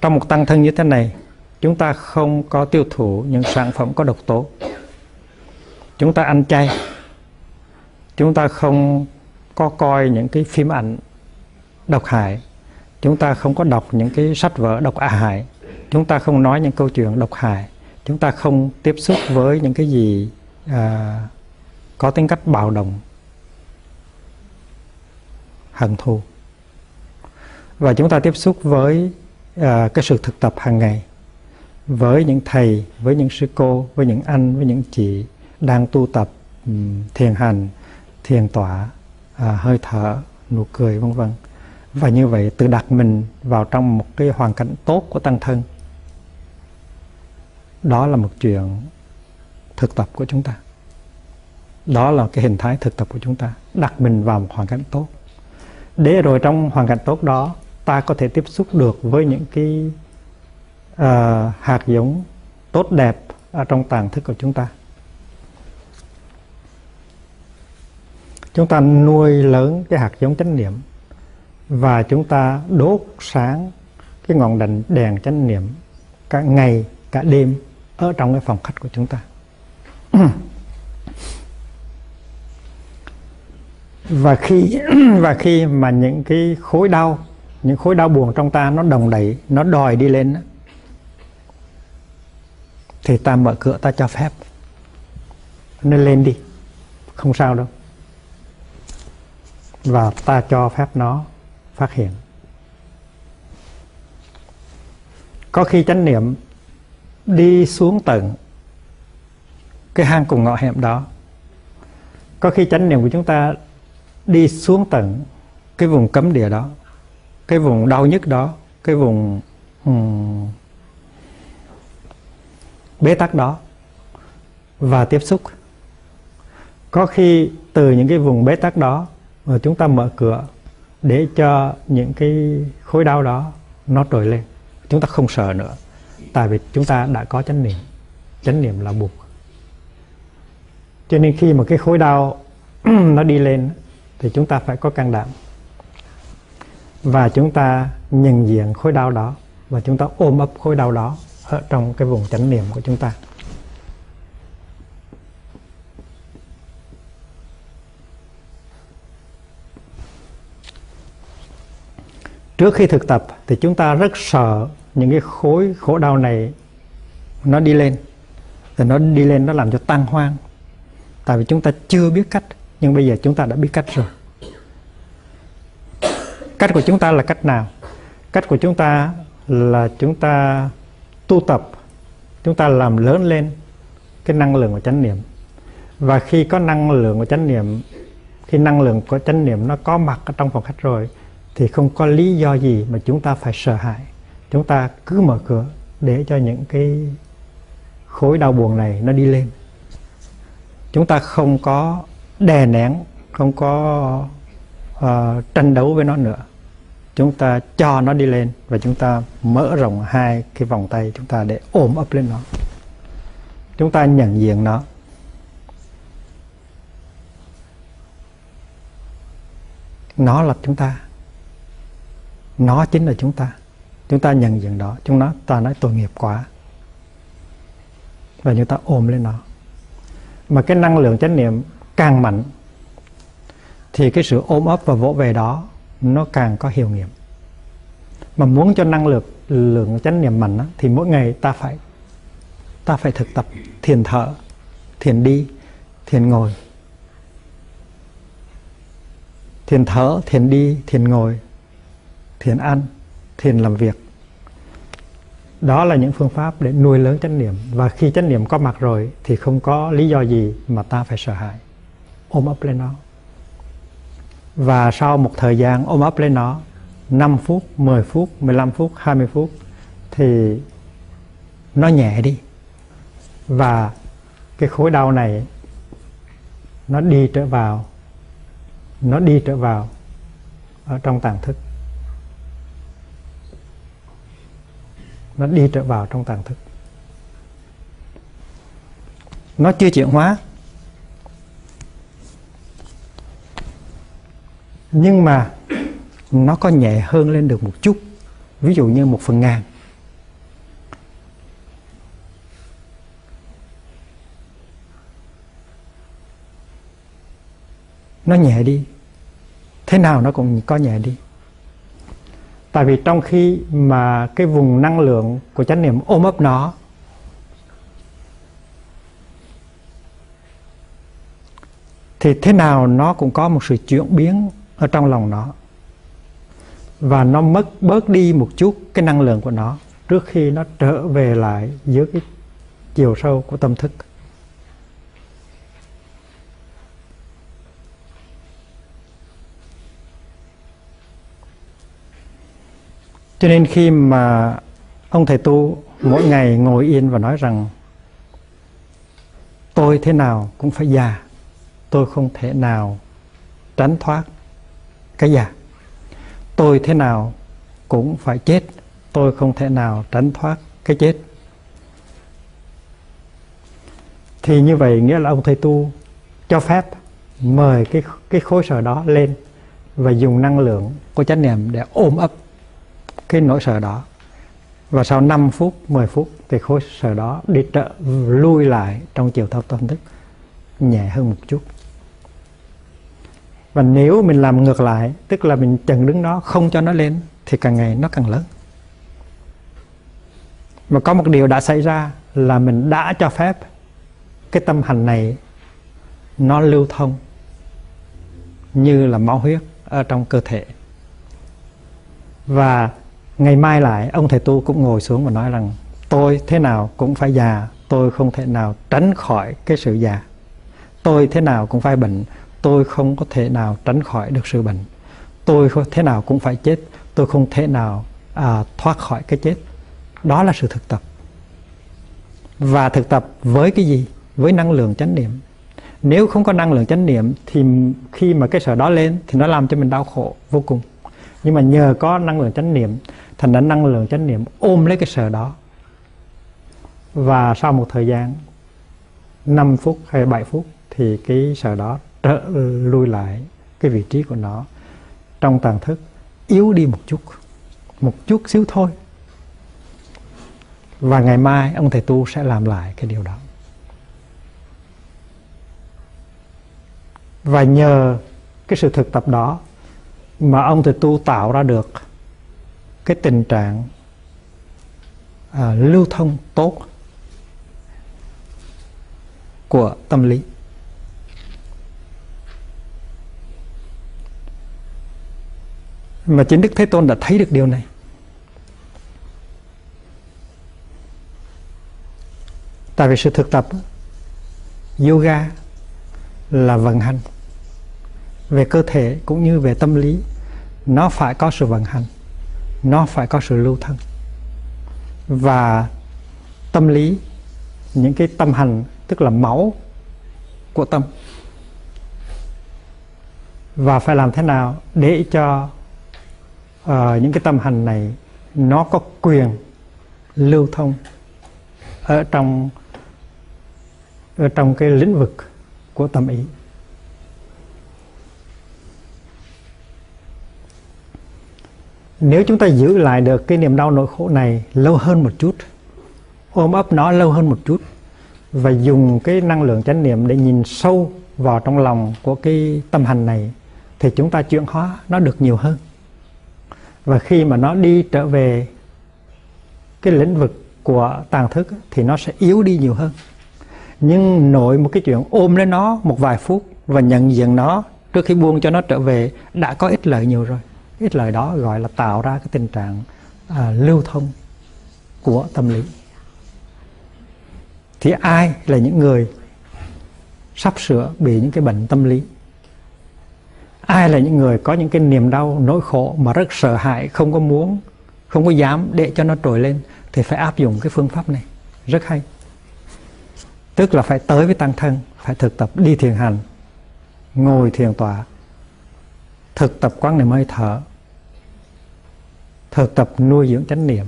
Trong một tăng thân như thế này, chúng ta không có tiêu thụ những sản phẩm có độc tố. Chúng ta ăn chay. Chúng ta không có coi những cái phim ảnh độc hại. Chúng ta không có đọc những cái sách vở độc hại. Chúng ta không nói những câu chuyện độc hại chúng ta không tiếp xúc với những cái gì à, có tính cách bạo động hận thù. Và chúng ta tiếp xúc với à, cái sự thực tập hàng ngày với những thầy với những sư cô với những anh với những chị đang tu tập um, thiền hành thiền tọa à, hơi thở nụ cười vân vân. Và như vậy tự đặt mình vào trong một cái hoàn cảnh tốt của tăng thân đó là một chuyện thực tập của chúng ta. Đó là cái hình thái thực tập của chúng ta đặt mình vào một hoàn cảnh tốt. Để rồi trong hoàn cảnh tốt đó ta có thể tiếp xúc được với những cái uh, hạt giống tốt đẹp ở trong tàng thức của chúng ta. Chúng ta nuôi lớn cái hạt giống chánh niệm và chúng ta đốt sáng cái ngọn đèn đèn chánh niệm cả ngày cả đêm ở trong cái phòng khách của chúng ta. Và khi và khi mà những cái khối đau, những khối đau buồn trong ta nó đồng đẩy nó đòi đi lên thì ta mở cửa ta cho phép. Nó lên đi. Không sao đâu. Và ta cho phép nó phát hiện. Có khi chánh niệm đi xuống tận cái hang cùng ngõ hẹp đó. Có khi chánh niệm của chúng ta đi xuống tận cái vùng cấm địa đó cái vùng đau nhất đó cái vùng um, bế tắc đó và tiếp xúc. Có khi từ những cái vùng bế tắc đó mà chúng ta mở cửa để cho những cái khối đau đó nó trồi lên. Chúng ta không sợ nữa tại vì chúng ta đã có chánh niệm. Chánh niệm là buộc. Cho nên khi mà cái khối đau nó đi lên, thì chúng ta phải có can đảm. Và chúng ta nhận diện khối đau đó, và chúng ta ôm ấp khối đau đó ở trong cái vùng chánh niệm của chúng ta. Trước khi thực tập thì chúng ta rất sợ những cái khối, khổ đau này nó đi lên. Thì nó đi lên nó làm cho tan hoang. Tại vì chúng ta chưa biết cách, nhưng bây giờ chúng ta đã biết cách rồi. Cách của chúng ta là cách nào? Cách của chúng ta là chúng ta tu tập, chúng ta làm lớn lên cái năng lượng của chánh niệm. Và khi có năng lượng của chánh niệm, khi năng lượng của chánh niệm nó có mặt ở trong phòng khách rồi, thì không có lý do gì mà chúng ta phải sợ hãi chúng ta cứ mở cửa để cho những cái khối đau buồn này nó đi lên. Chúng ta không có đè nén không có uh, tranh đấu với nó nữa. Chúng ta cho nó đi lên và chúng ta mở rộng hai cái vòng tay chúng ta để ôm ấp lên nó. Chúng ta nhận diện nó. Nó là chúng ta. Nó chính là chúng ta chúng ta nhận diện đó. Chúng nó ta nói tội nghiệp quá. Và chúng ta ôm lên nó. Mà cái năng lượng chánh niệm càng mạnh thì cái sự ôm ấp và vỗ về đó nó càng có hiệu nghiệm. Mà muốn cho năng lượng lượng chánh niệm mạnh đó, thì mỗi ngày ta phải ta phải thực tập thiền thở thiền đi thiền ngồi. Thiền thở thiền đi thiền ngồi thiền ăn thiền làm việc. Đó là những phương pháp để nuôi lớn chánh niệm. Và khi chánh niệm có mặt rồi thì không có lý do gì mà ta phải sợ hãi. Ôm ấp lên nó. Và sau một thời gian ôm ấp lên nó 5 phút, 10 phút, 15 phút, 20 phút thì nó nhẹ đi. Và cái khối đau này nó đi trở vào nó đi trở vào ở trong tàng thức. Nó đi trở vào trong tàng thức. Nó chưa chuyển hóa. Nhưng mà nó có nhẹ hơn lên được một chút. Ví dụ như một phần ngàn. Nó nhẹ đi. Thế nào nó cũng có nhẹ đi tại vì trong khi mà cái vùng năng lượng của chánh niệm ôm ấp nó, thì thế nào nó cũng có một sự chuyển biến ở trong lòng nó. Và nó mất, bớt đi một chút cái năng lượng của nó trước khi nó trở về lại dưới cái chiều sâu của tâm thức. Cho nên khi mà ông thầy tu mỗi ngày ngồi yên và nói rằng, tôi thế nào cũng phải già, tôi không thể nào tránh thoát cái già. Tôi thế nào cũng phải chết, tôi không thể nào tránh thoát cái chết. Thì như vậy nghĩa là ông thầy tu cho phép mời cái cái khối sở đó lên và dùng năng lượng của chánh niệm để ôm ấp cái nỗi sợ đó. Và sau 5 phút 10 phút thì khối sợ đó đi trợ lui lại trong chiều thao tâm thức nhẹ hơn một chút. Và nếu mình làm ngược lại, tức là mình chần đứng đó không cho nó lên, thì càng ngày nó càng lớn. Mà có một điều đã xảy ra là mình đã cho phép cái tâm hành này nó lưu thông như là máu huyết ở trong cơ thể. Và ngày mai lại ông thầy tu cũng ngồi xuống và nói rằng tôi thế nào cũng phải già tôi không thể nào tránh khỏi cái sự già. Tôi thế nào cũng phải bệnh tôi không có thể nào tránh khỏi được sự bệnh. Tôi thế nào cũng phải chết tôi không thể nào à, thoát khỏi cái chết. Đó là sự thực tập. Và thực tập với cái gì? Với năng lượng chánh niệm. Nếu không có năng lượng chánh niệm thì khi mà cái sợ đó lên thì nó làm cho mình đau khổ vô cùng nhưng mà nhờ có năng lượng chánh niệm, thành ra năng lượng chánh niệm ôm lấy cái sợ đó. Và sau một thời gian 5 phút hay 7 phút, thì cái sợ đó trở lui lại cái vị trí của nó trong tàn thức, yếu đi một chút một chút xíu thôi. Và ngày mai, ông thầy tu sẽ làm lại cái điều đó. Và nhờ cái sự thực tập đó mà ông thì tu tạo ra được cái tình trạng à, lưu thông tốt của tâm lý. Mà chính đức thế tôn đã thấy được điều này. Tại vì sự thực tập yoga là vận hành về cơ thể cũng như về tâm lý nó phải có sự vận hành. Nó phải có sự lưu thông và tâm lý những cái tâm hành tức là máu của tâm. Và phải làm thế nào để cho uh, những cái tâm hành này nó có quyền lưu thông ở trong ở trong cái lĩnh vực của tâm ý? Nếu chúng ta giữ lại được cái niềm đau nỗi khổ này lâu hơn một chút, ôm ấp nó lâu hơn một chút và dùng cái năng lượng chánh niệm để nhìn sâu vào trong lòng của cái tâm hành này, thì chúng ta chuyển hóa nó được nhiều hơn. Và khi mà nó đi trở về cái lĩnh vực của tàng thức thì nó sẽ yếu đi nhiều hơn. Nhưng nội một cái chuyện ôm lấy nó một vài phút và nhận diện nó trước khi buông cho nó trở về đã có ích lợi nhiều rồi cái lời đó gọi là tạo ra cái tình trạng à, lưu thông của tâm lý. Thì ai là những người sắp sửa bị những cái bệnh tâm lý? Ai là những người có những cái niềm đau nỗi khổ mà rất sợ hãi không có muốn không có dám để cho nó trồi lên? Thì phải áp dụng cái phương pháp này. Rất hay. Tức là phải tới với tăng thân phải thực tập đi thiền hành ngồi thiền tọa thực tập quán niệm hơi thở. Thực tập nuôi dưỡng chánh niệm.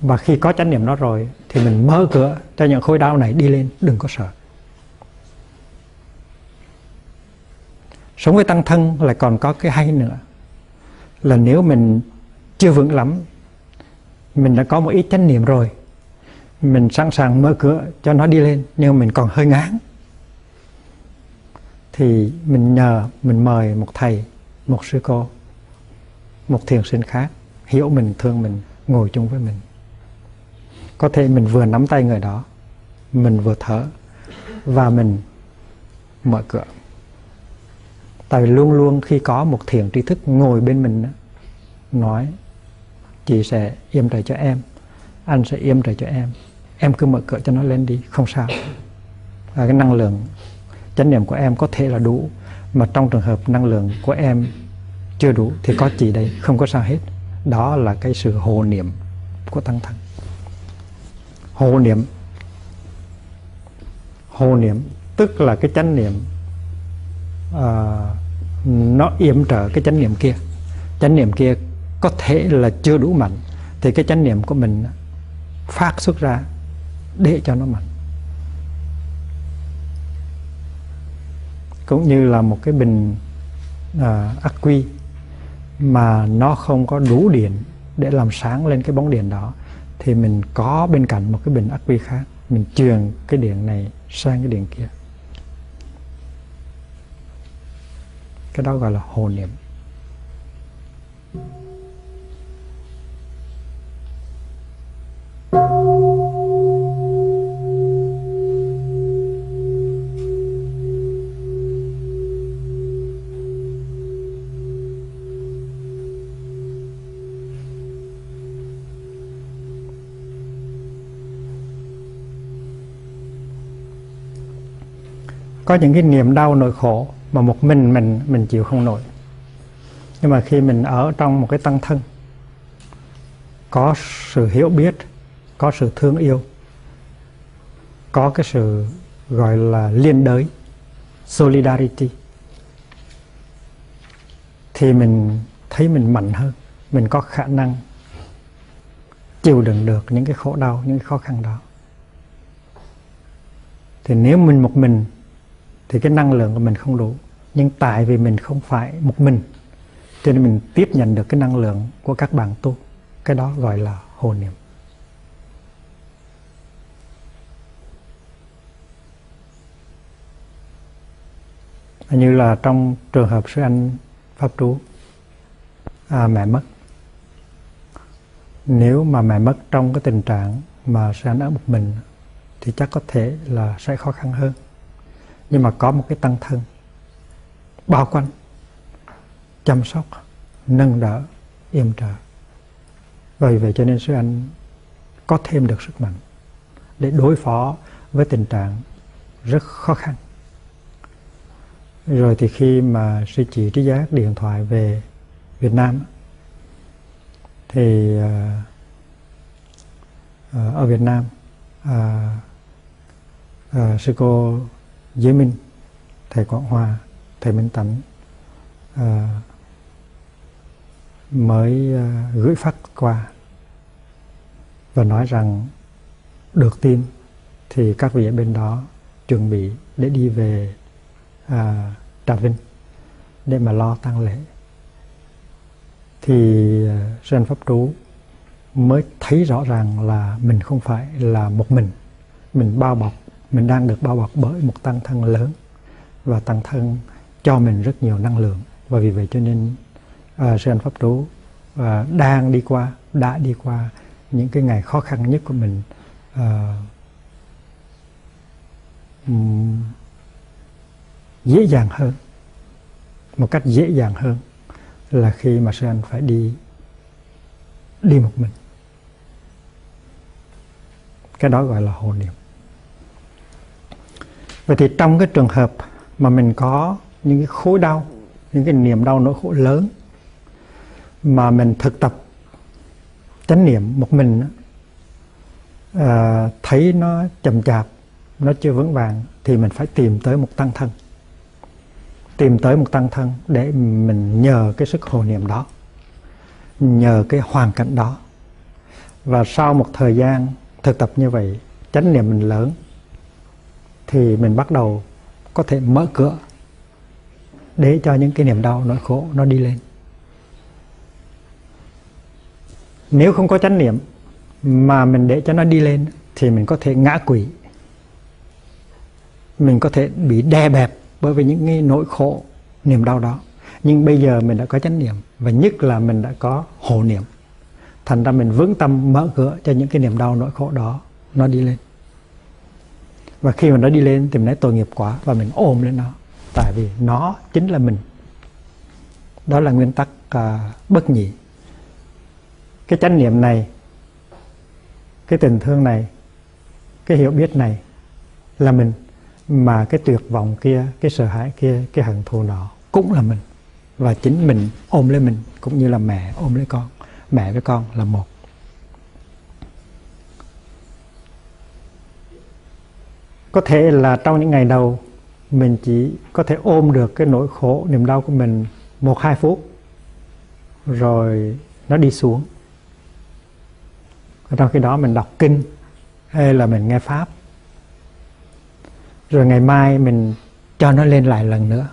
Và khi có chánh niệm đó rồi, thì mình mở cửa cho những khối đau này đi lên, đừng có sợ. Sống với tăng thân lại còn có cái hay nữa. Là nếu mình chưa vững lắm, mình đã có một ít chánh niệm rồi, mình sẵn sàng mở cửa cho nó đi lên, nhưng mình còn hơi ngán thì mình nhờ, mình mời một thầy, một sư cô, một thiền sinh khác, hiểu mình, thương mình, ngồi chung với mình. Có thể mình vừa nắm tay người đó, mình vừa thở, và mình mở cửa. Tại vì luôn luôn khi có một thiền tri thức ngồi bên mình nói, chị sẽ im trời cho em, anh sẽ im trời cho em em cứ mở cửa cho nó lên đi, không sao. Và cái năng lượng chánh niệm của em có thể là đủ mà trong trường hợp năng lượng của em chưa đủ thì có chị đây? Không có sao hết. Đó là cái sự hồ niệm của tăng thân hồ niệm. Hồ niệm tức là cái chánh niệm uh, nó yểm trợ cái chánh niệm kia. Chánh niệm kia có thể là chưa đủ mạnh thì cái chánh niệm của mình phát xuất ra để cho nó mạnh. Cũng như là một cái bình à, ắc quy mà nó không có đủ điện để làm sáng lên cái bóng đèn đó thì mình có bên cạnh một cái bình ắc quy khác. Mình truyền cái điện này sang cái điện kia. Cái đó gọi là hồ niệm. Có những cái niềm đau nỗi khổ mà một mình mình mình chịu không nổi. Nhưng mà khi mình ở trong một cái tăng thân, có sự hiểu biết, có sự thương yêu, có cái sự, gọi là, liên đới, solidarity, thì mình thấy mình mạnh hơn, mình có khả năng chịu đựng được những cái khổ đau, những cái khó khăn đó. Thì nếu mình một mình thì cái năng lượng của mình không đủ. Nhưng tại vì mình không phải một mình cho nên mình tiếp nhận được cái năng lượng của các bạn tu. Cái đó gọi là hồn niệm. Như là trong trường hợp sư anh pháp trú à, mẹ mất. Nếu mà mẹ mất trong cái tình trạng mà sư anh ở một mình thì chắc có thể là sẽ khó khăn hơn nhưng mà có một cái tăng thân. Bao quanh. Chăm sóc. Nâng đỡ. Yểm trợ. Vì vậy cho nên sư anh có thêm được sức mạnh để đối phó với tình trạng rất khó khăn. Rồi thì khi mà sư chị trí giác điện thoại về Việt Nam, thì ờ, ờ, ở Việt Nam ờ, sư cô Giới Minh thầy Quảng Hòa thầy Minh Tánh à, ờ, mới à, gửi phát qua và nói rằng được tin thì các vị ở bên đó chuẩn bị để đi về à, Trà Vinh để mà lo tang lễ. Thì sư anh pháp trú mới thấy rõ ràng là mình không phải là một mình mình bao bọc mình đang được bao bọc bởi một tăng thân lớn và tăng thân cho mình rất nhiều năng lượng. Và vì vậy cho nên uh, sư anh pháp trú uh, à, đang đi qua đã đi qua những cái ngày khó khăn nhất của mình uh, dễ dàng hơn một cách dễ dàng hơn là khi mà sư anh phải đi đi một mình. Cái đó gọi là hồ niệm vậy thì trong cái trường hợp mà mình có những cái khối đau những cái niềm đau nỗi khổ lớn mà mình thực tập chánh niệm một mình à, thấy nó chậm chạp nó chưa vững vàng thì mình phải tìm tới một tăng thân. Tìm tới một tăng thân để mình nhờ cái sức hồ niệm đó nhờ cái hoàn cảnh đó. Và sau một thời gian thực tập như vậy chánh niệm mình lớn thì mình bắt đầu có thể mở cửa để cho những cái niềm đau, nỗi khổ nó đi lên. Nếu không có chánh niệm mà mình để cho nó đi lên thì mình có thể ngã quỷ mình có thể bị đè bẹp bởi vì những cái nỗi khổ, niềm đau đó. Nhưng bây giờ mình đã có chánh niệm và nhất là mình đã có hộ niệm. Thành ra mình vững tâm mở cửa cho những cái niềm đau, nỗi khổ đó nó đi lên và khi mà nó đi lên thì mình lấy tội nghiệp quá. Và mình ôm lên nó. Tại vì nó chính là mình. Đó là nguyên tắc à, bất nhị. Cái chánh niệm này cái tình thương này cái hiểu biết này là mình. Mà cái tuyệt vọng kia cái sợ hãi kia cái hận thù nọ cũng là mình. Và chính mình ôm lấy mình cũng như là mẹ ôm lấy con. Mẹ với con là một. Có thể là trong những ngày đầu, mình chỉ có thể ôm được cái nỗi khổ, niềm đau của mình một, hai phút, rồi nó đi xuống. Trong khi đó mình đọc kinh hay là mình nghe pháp. Rồi ngày mai mình cho nó lên lại lần nữa.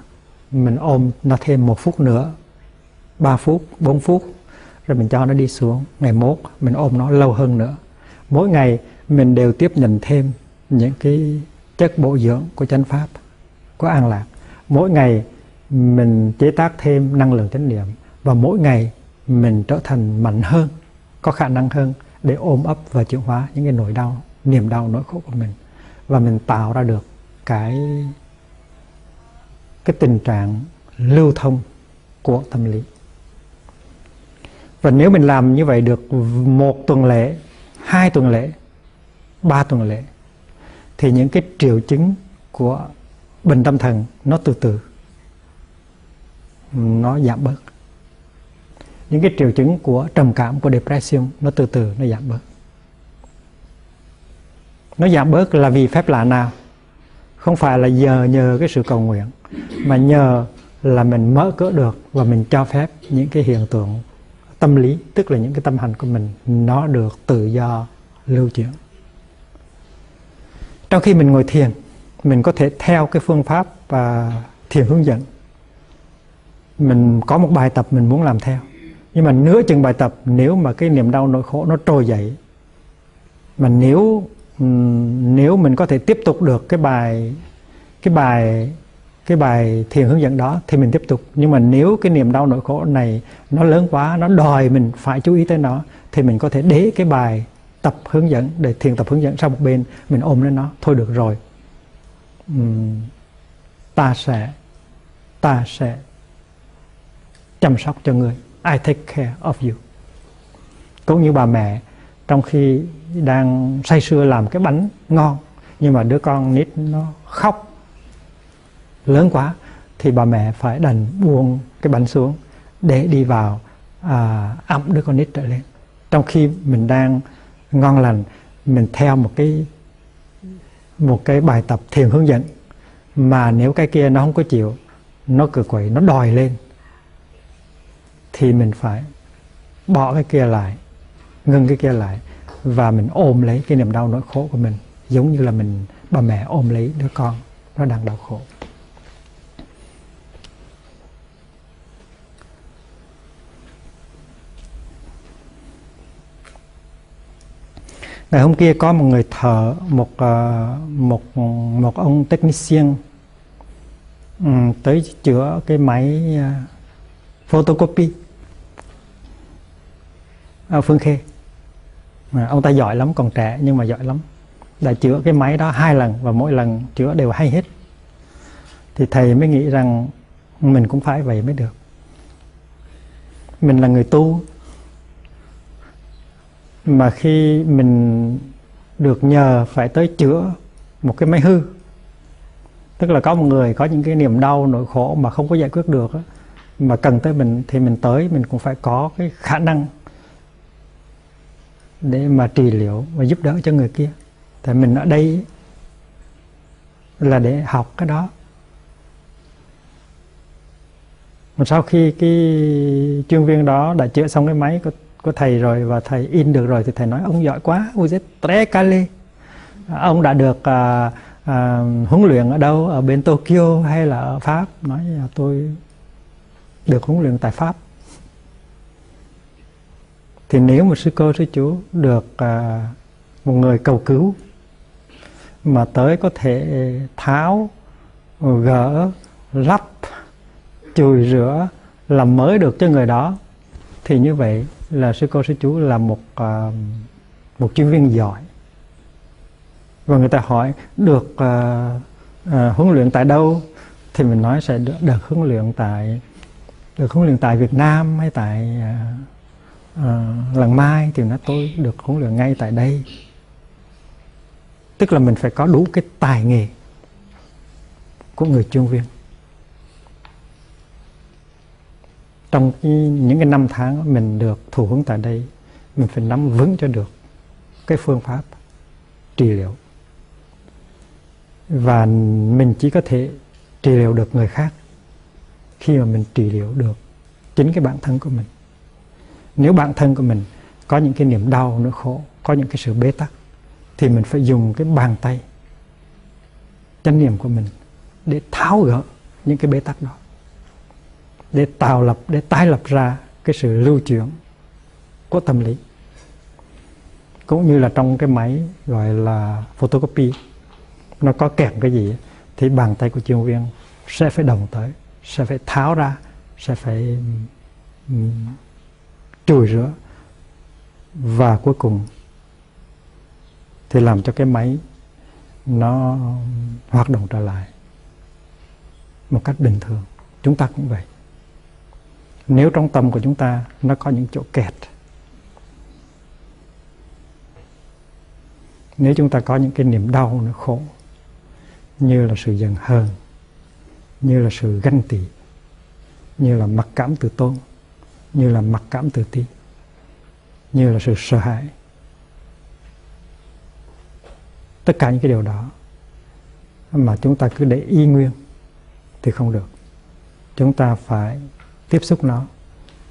Mình ôm nó thêm một phút nữa, ba phút, bốn phút, rồi mình cho nó đi xuống. Ngày mốt mình ôm nó lâu hơn nữa. Mỗi ngày mình đều tiếp nhận thêm những cái chất bổ dưỡng của chánh pháp, của an lạc. Mỗi ngày mình chế tác thêm năng lượng chánh niệm và mỗi ngày mình trở thành mạnh hơn, có khả năng hơn để ôm ấp và chuyển hóa những cái nỗi đau, niềm đau, nỗi khổ của mình. Và mình tạo ra được cái cái tình trạng lưu thông của tâm lý. Và nếu mình làm như vậy được một tuần lễ, hai tuần lễ, ba tuần lễ thì những cái triệu chứng của bệnh tâm thần nó từ từ, nó giảm bớt. Những cái triệu chứng của trầm cảm, của depression nó từ từ nó giảm bớt. Nó giảm bớt là vì phép lạ nào? Không phải là giờ nhờ cái sự cầu nguyện, mà nhờ là mình mở cỡ được và mình cho phép những cái hiện tượng tâm lý, tức là những cái tâm hành của mình, nó được tự do lưu chuyển trong khi mình ngồi thiền, mình có thể theo cái phương pháp và thiền hướng dẫn. Mình có một bài tập mình muốn làm theo. Nhưng mà nửa chừng bài tập, nếu mà cái niềm đau nỗi khổ nó trồi dậy, mà nếu nếu mình có thể tiếp tục được cái bài cái bài cái bài thiền hướng dẫn đó thì mình tiếp tục. Nhưng mà nếu cái niềm đau nỗi khổ này nó lớn quá, nó đòi mình phải chú ý tới nó, thì mình có thể để cái bài tập hướng dẫn để thiền tập hướng dẫn sang một bên mình ôm lên nó thôi được rồi. Uhm, ta sẽ ta sẽ chăm sóc cho người. I take care of you. Cũng như bà mẹ trong khi đang say sưa làm cái bánh ngon nhưng mà đứa con nít nó khóc lớn quá thì bà mẹ phải đành buông cái bánh xuống để đi vào à, ấm đứa con nít trở lên. Trong khi mình đang ngon lành, mình theo một cái một cái bài tập thiền hướng dẫn. Mà nếu cái kia nó không có chịu, nó cử quậy, nó đòi lên, thì mình phải bỏ cái kia lại, ngưng cái kia lại, và mình ôm lấy cái niềm đau nỗi khổ của mình, giống như là mình bà mẹ ôm lấy đứa con nó đang đau khổ. Ngày hôm kia có một người thợ, một ờ, một một ông technician ừ, tới chữa cái máy ờ, photocopy. Ở Phương Khê. Mà ông ta giỏi lắm, còn trẻ nhưng mà giỏi lắm. Đã chữa cái máy đó hai lần và mỗi lần chữa đều hay hết. Thì thầy mới nghĩ rằng mình cũng phải vậy mới được. Mình là người tu mà khi mình được nhờ phải tới chữa một cái máy hư, tức là có một người có những cái niềm đau, nỗi khổ mà không có giải quyết được mà cần tới mình thì mình tới, mình cũng phải có cái khả năng để mà trị liệu và giúp đỡ cho người kia. Tại mình ở đây là để học cái đó. Mà sau khi cái chuyên viên đó đã chữa xong cái máy của, thầy rồi và thầy in được rồi thì thầy nói ông giỏi quá vous êtes à, ông đã được à, à, huấn luyện ở đâu ở bên Tokyo hay là ở Pháp? Nói là tôi được huấn luyện tại Pháp. Thì nếu một sư cô sư chú được à, một người cầu cứu mà tới có thể tháo gỡ lắp chùi rửa làm mới được cho người đó thì như vậy là sư cô sư chú là một uh, một chuyên viên giỏi. Và người ta hỏi được uh, uh, huấn luyện tại đâu? Thì mình nói sẽ được, được huấn luyện tại được huấn luyện tại Việt Nam hay tại uh, uh, lần mai. Thì nó tôi được huấn luyện ngay tại đây. Tức là mình phải có đủ cái tài nghề của người chuyên viên. Trong cái, những cái năm tháng mình được thụ hướng tại đây mình phải nắm vững cho được cái phương pháp trị liệu. Và mình chỉ có thể trị liệu được người khác khi mà mình trị liệu được chính cái bản thân của mình. Nếu bản thân của mình có những cái niềm đau nỗi khổ có những cái sự bế tắc thì mình phải dùng cái bàn tay chánh niệm của mình để tháo gỡ những cái bế tắc đó để tạo lập để tái lập ra cái sự lưu chuyển của tâm lý cũng như là trong cái máy gọi là photocopy nó có kèm cái gì thì bàn tay của chuyên viên sẽ phải đồng tới sẽ phải tháo ra sẽ phải um, chùi rửa. Và cuối cùng thì làm cho cái máy nó hoạt động trở lại một cách bình thường. Chúng ta cũng vậy nếu trong tâm của chúng ta nó có những chỗ kẹt, nếu chúng ta có những cái niềm đau, nó khổ, như là sự giận hờn, như là sự ganh tị, như là mặc cảm tự tôn, như là mặc cảm tự ti, như là sự sợ hãi, tất cả những cái điều đó mà chúng ta cứ để y nguyên thì không được. Chúng ta phải tiếp xúc nó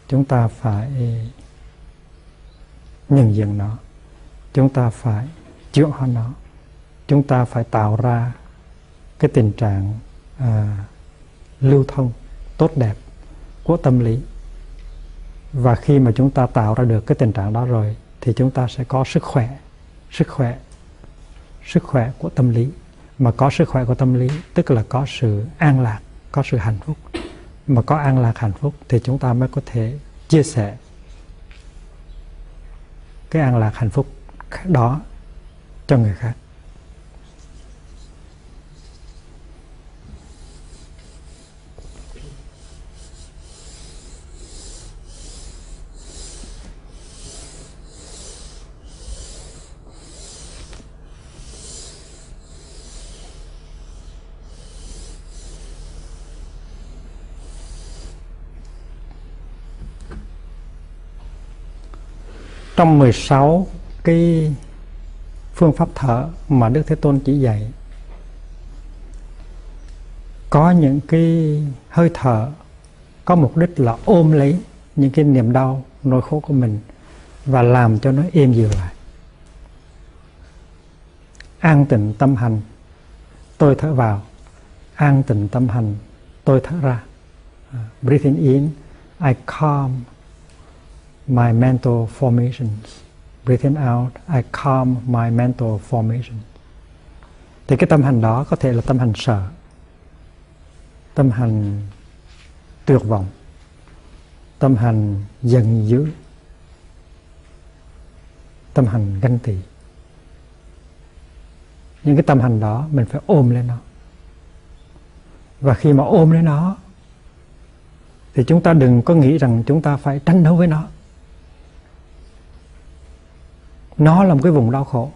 chúng ta phải nhận diện nó chúng ta phải chữa hóa nó chúng ta phải tạo ra cái tình trạng à, lưu thông tốt đẹp của tâm lý. Và khi mà chúng ta tạo ra được cái tình trạng đó rồi thì chúng ta sẽ có sức khỏe sức khỏe sức khỏe của tâm lý. Mà có sức khỏe của tâm lý tức là có sự an lạc có sự hạnh phúc mà có an lạc hạnh phúc thì chúng ta mới có thể chia sẻ cái an lạc hạnh phúc đó cho người khác. Trong 16 cái phương pháp thở mà Đức Thế Tôn chỉ dạy, có những cái hơi thở có mục đích là ôm lấy những cái niềm đau, nỗi khổ của mình và làm cho nó êm dịu lại. An tịnh tâm hành, tôi thở vào. An tịnh tâm hành, tôi thở ra. Breathing in, I calm my mental formations. Breathing out, I calm my mental formation. Thì cái tâm hành đó có thể là tâm hành sợ, tâm hành tuyệt vọng, tâm hành giận dữ, tâm hành ganh tị. Những cái tâm hành đó mình phải ôm lên nó. Và khi mà ôm lên nó thì chúng ta đừng có nghĩ rằng chúng ta phải tranh đấu với nó nó là một cái vùng đau khổ.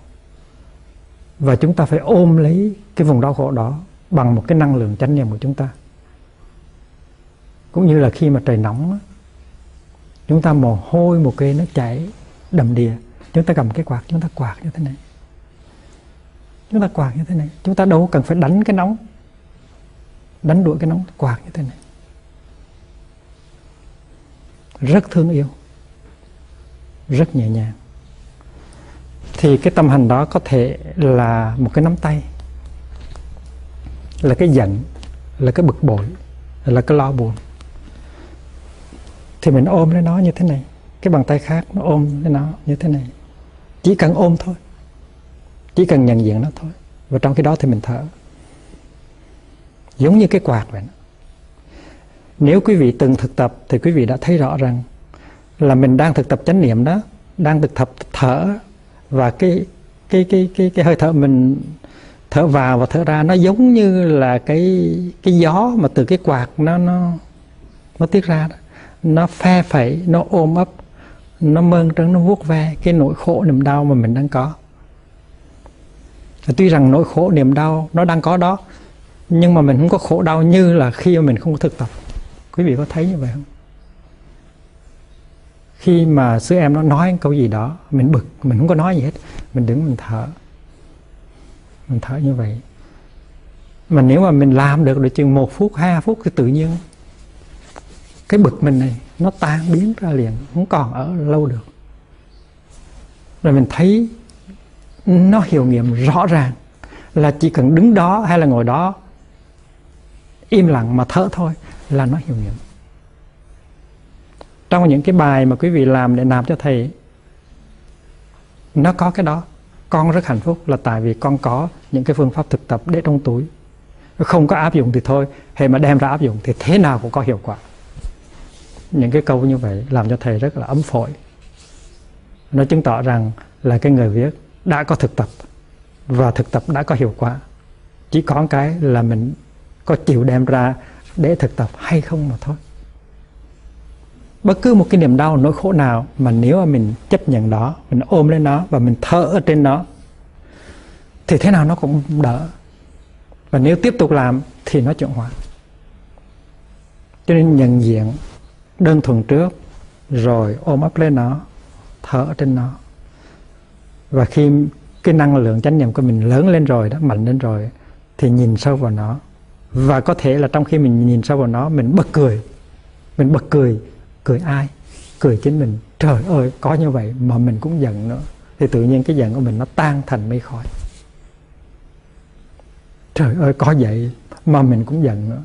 Và chúng ta phải ôm lấy cái vùng đau khổ đó bằng một cái năng lượng chánh niệm của chúng ta. Cũng như là khi mà trời nóng chúng ta mồ hôi một cái nó chảy, đầm đìa, chúng ta cầm cái quạt, chúng ta quạt như thế này. Chúng ta quạt như thế này. Chúng ta đâu cần phải đánh cái nóng, đánh đuổi cái nóng, quạt như thế này. Rất thương yêu. Rất nhẹ nhàng thì cái tâm hành đó có thể là một cái nắm tay, là cái giận, là cái bực bội, là cái lo buồn. Thì mình ôm lấy nó như thế này, cái bàn tay khác nó ôm lấy nó như thế này. Chỉ cần ôm thôi, chỉ cần nhận diện nó thôi. Và trong khi đó thì mình thở, giống như cái quạt vậy nếu quý vị từng thực tập thì quý vị đã thấy rõ rằng là mình đang thực tập chánh niệm đó, đang thực tập thở và cái cái cái cái cái hơi thở mình thở vào và thở ra nó giống như là cái cái gió mà từ cái quạt nó nó nó tiết ra đó. nó phe phẩy, nó ôm ấp, nó mơn trớn, nó vuốt ve cái nỗi khổ niềm đau mà mình đang có. Tuy rằng nỗi khổ niềm đau nó đang có đó, nhưng mà mình không có khổ đau như là khi mà mình không có thực tập. Quý vị có thấy như vậy không? Khi mà sư em nó nói câu gì đó, mình bực, mình không có nói gì hết, mình đứng mình thở. Mình thở như vậy. Mà nếu mà mình làm được được chừng một phút, hai phút thì tự nhiên cái bực mình này nó tan biến ra liền, không còn ở lâu được. Rồi mình thấy nó hiệu nghiệm rõ ràng là chỉ cần đứng đó hay là ngồi đó im lặng mà thở thôi là nó hiệu nghiệm trong những cái bài mà quý vị làm để nạp cho thầy, nó có cái đó. Con rất hạnh phúc là tại vì con có những cái phương pháp thực tập để trong túi. Không có áp dụng thì thôi hệ mà đem ra áp dụng thì thế nào cũng có hiệu quả. Những cái câu như vậy làm cho thầy rất là ấm phổi. Nó chứng tỏ rằng là cái người viết đã có thực tập và thực tập đã có hiệu quả. Chỉ có cái là mình có chịu đem ra để thực tập hay không mà thôi bất cứ một cái niềm đau, nỗi khổ nào mà nếu mà mình chấp nhận đó mình ôm lên nó và mình thở ở trên nó, thì thế nào nó cũng đỡ. Và nếu tiếp tục làm thì nó chuyển hóa. Cho nên nhận diện đơn thuần trước, rồi ôm ấp lên nó, thở ở trên nó. Và khi cái năng lượng chánh niệm của mình lớn lên rồi đó, mạnh lên rồi, thì nhìn sâu vào nó. Và có thể là trong khi mình nhìn sâu vào nó, mình bật cười, mình bật cười cười ai? Cười chính mình. Trời ơi có như vậy mà mình cũng giận nữa. Thì tự nhiên cái giận của mình nó tan thành mây khói. Trời ơi có vậy mà mình cũng giận nữa.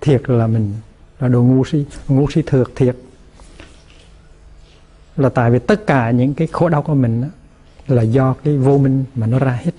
Thiệt là mình là đồ ngu si ngu si thược thiệt. Là tại vì tất cả những cái khổ đau của mình đó, là do cái vô minh mà nó ra hết.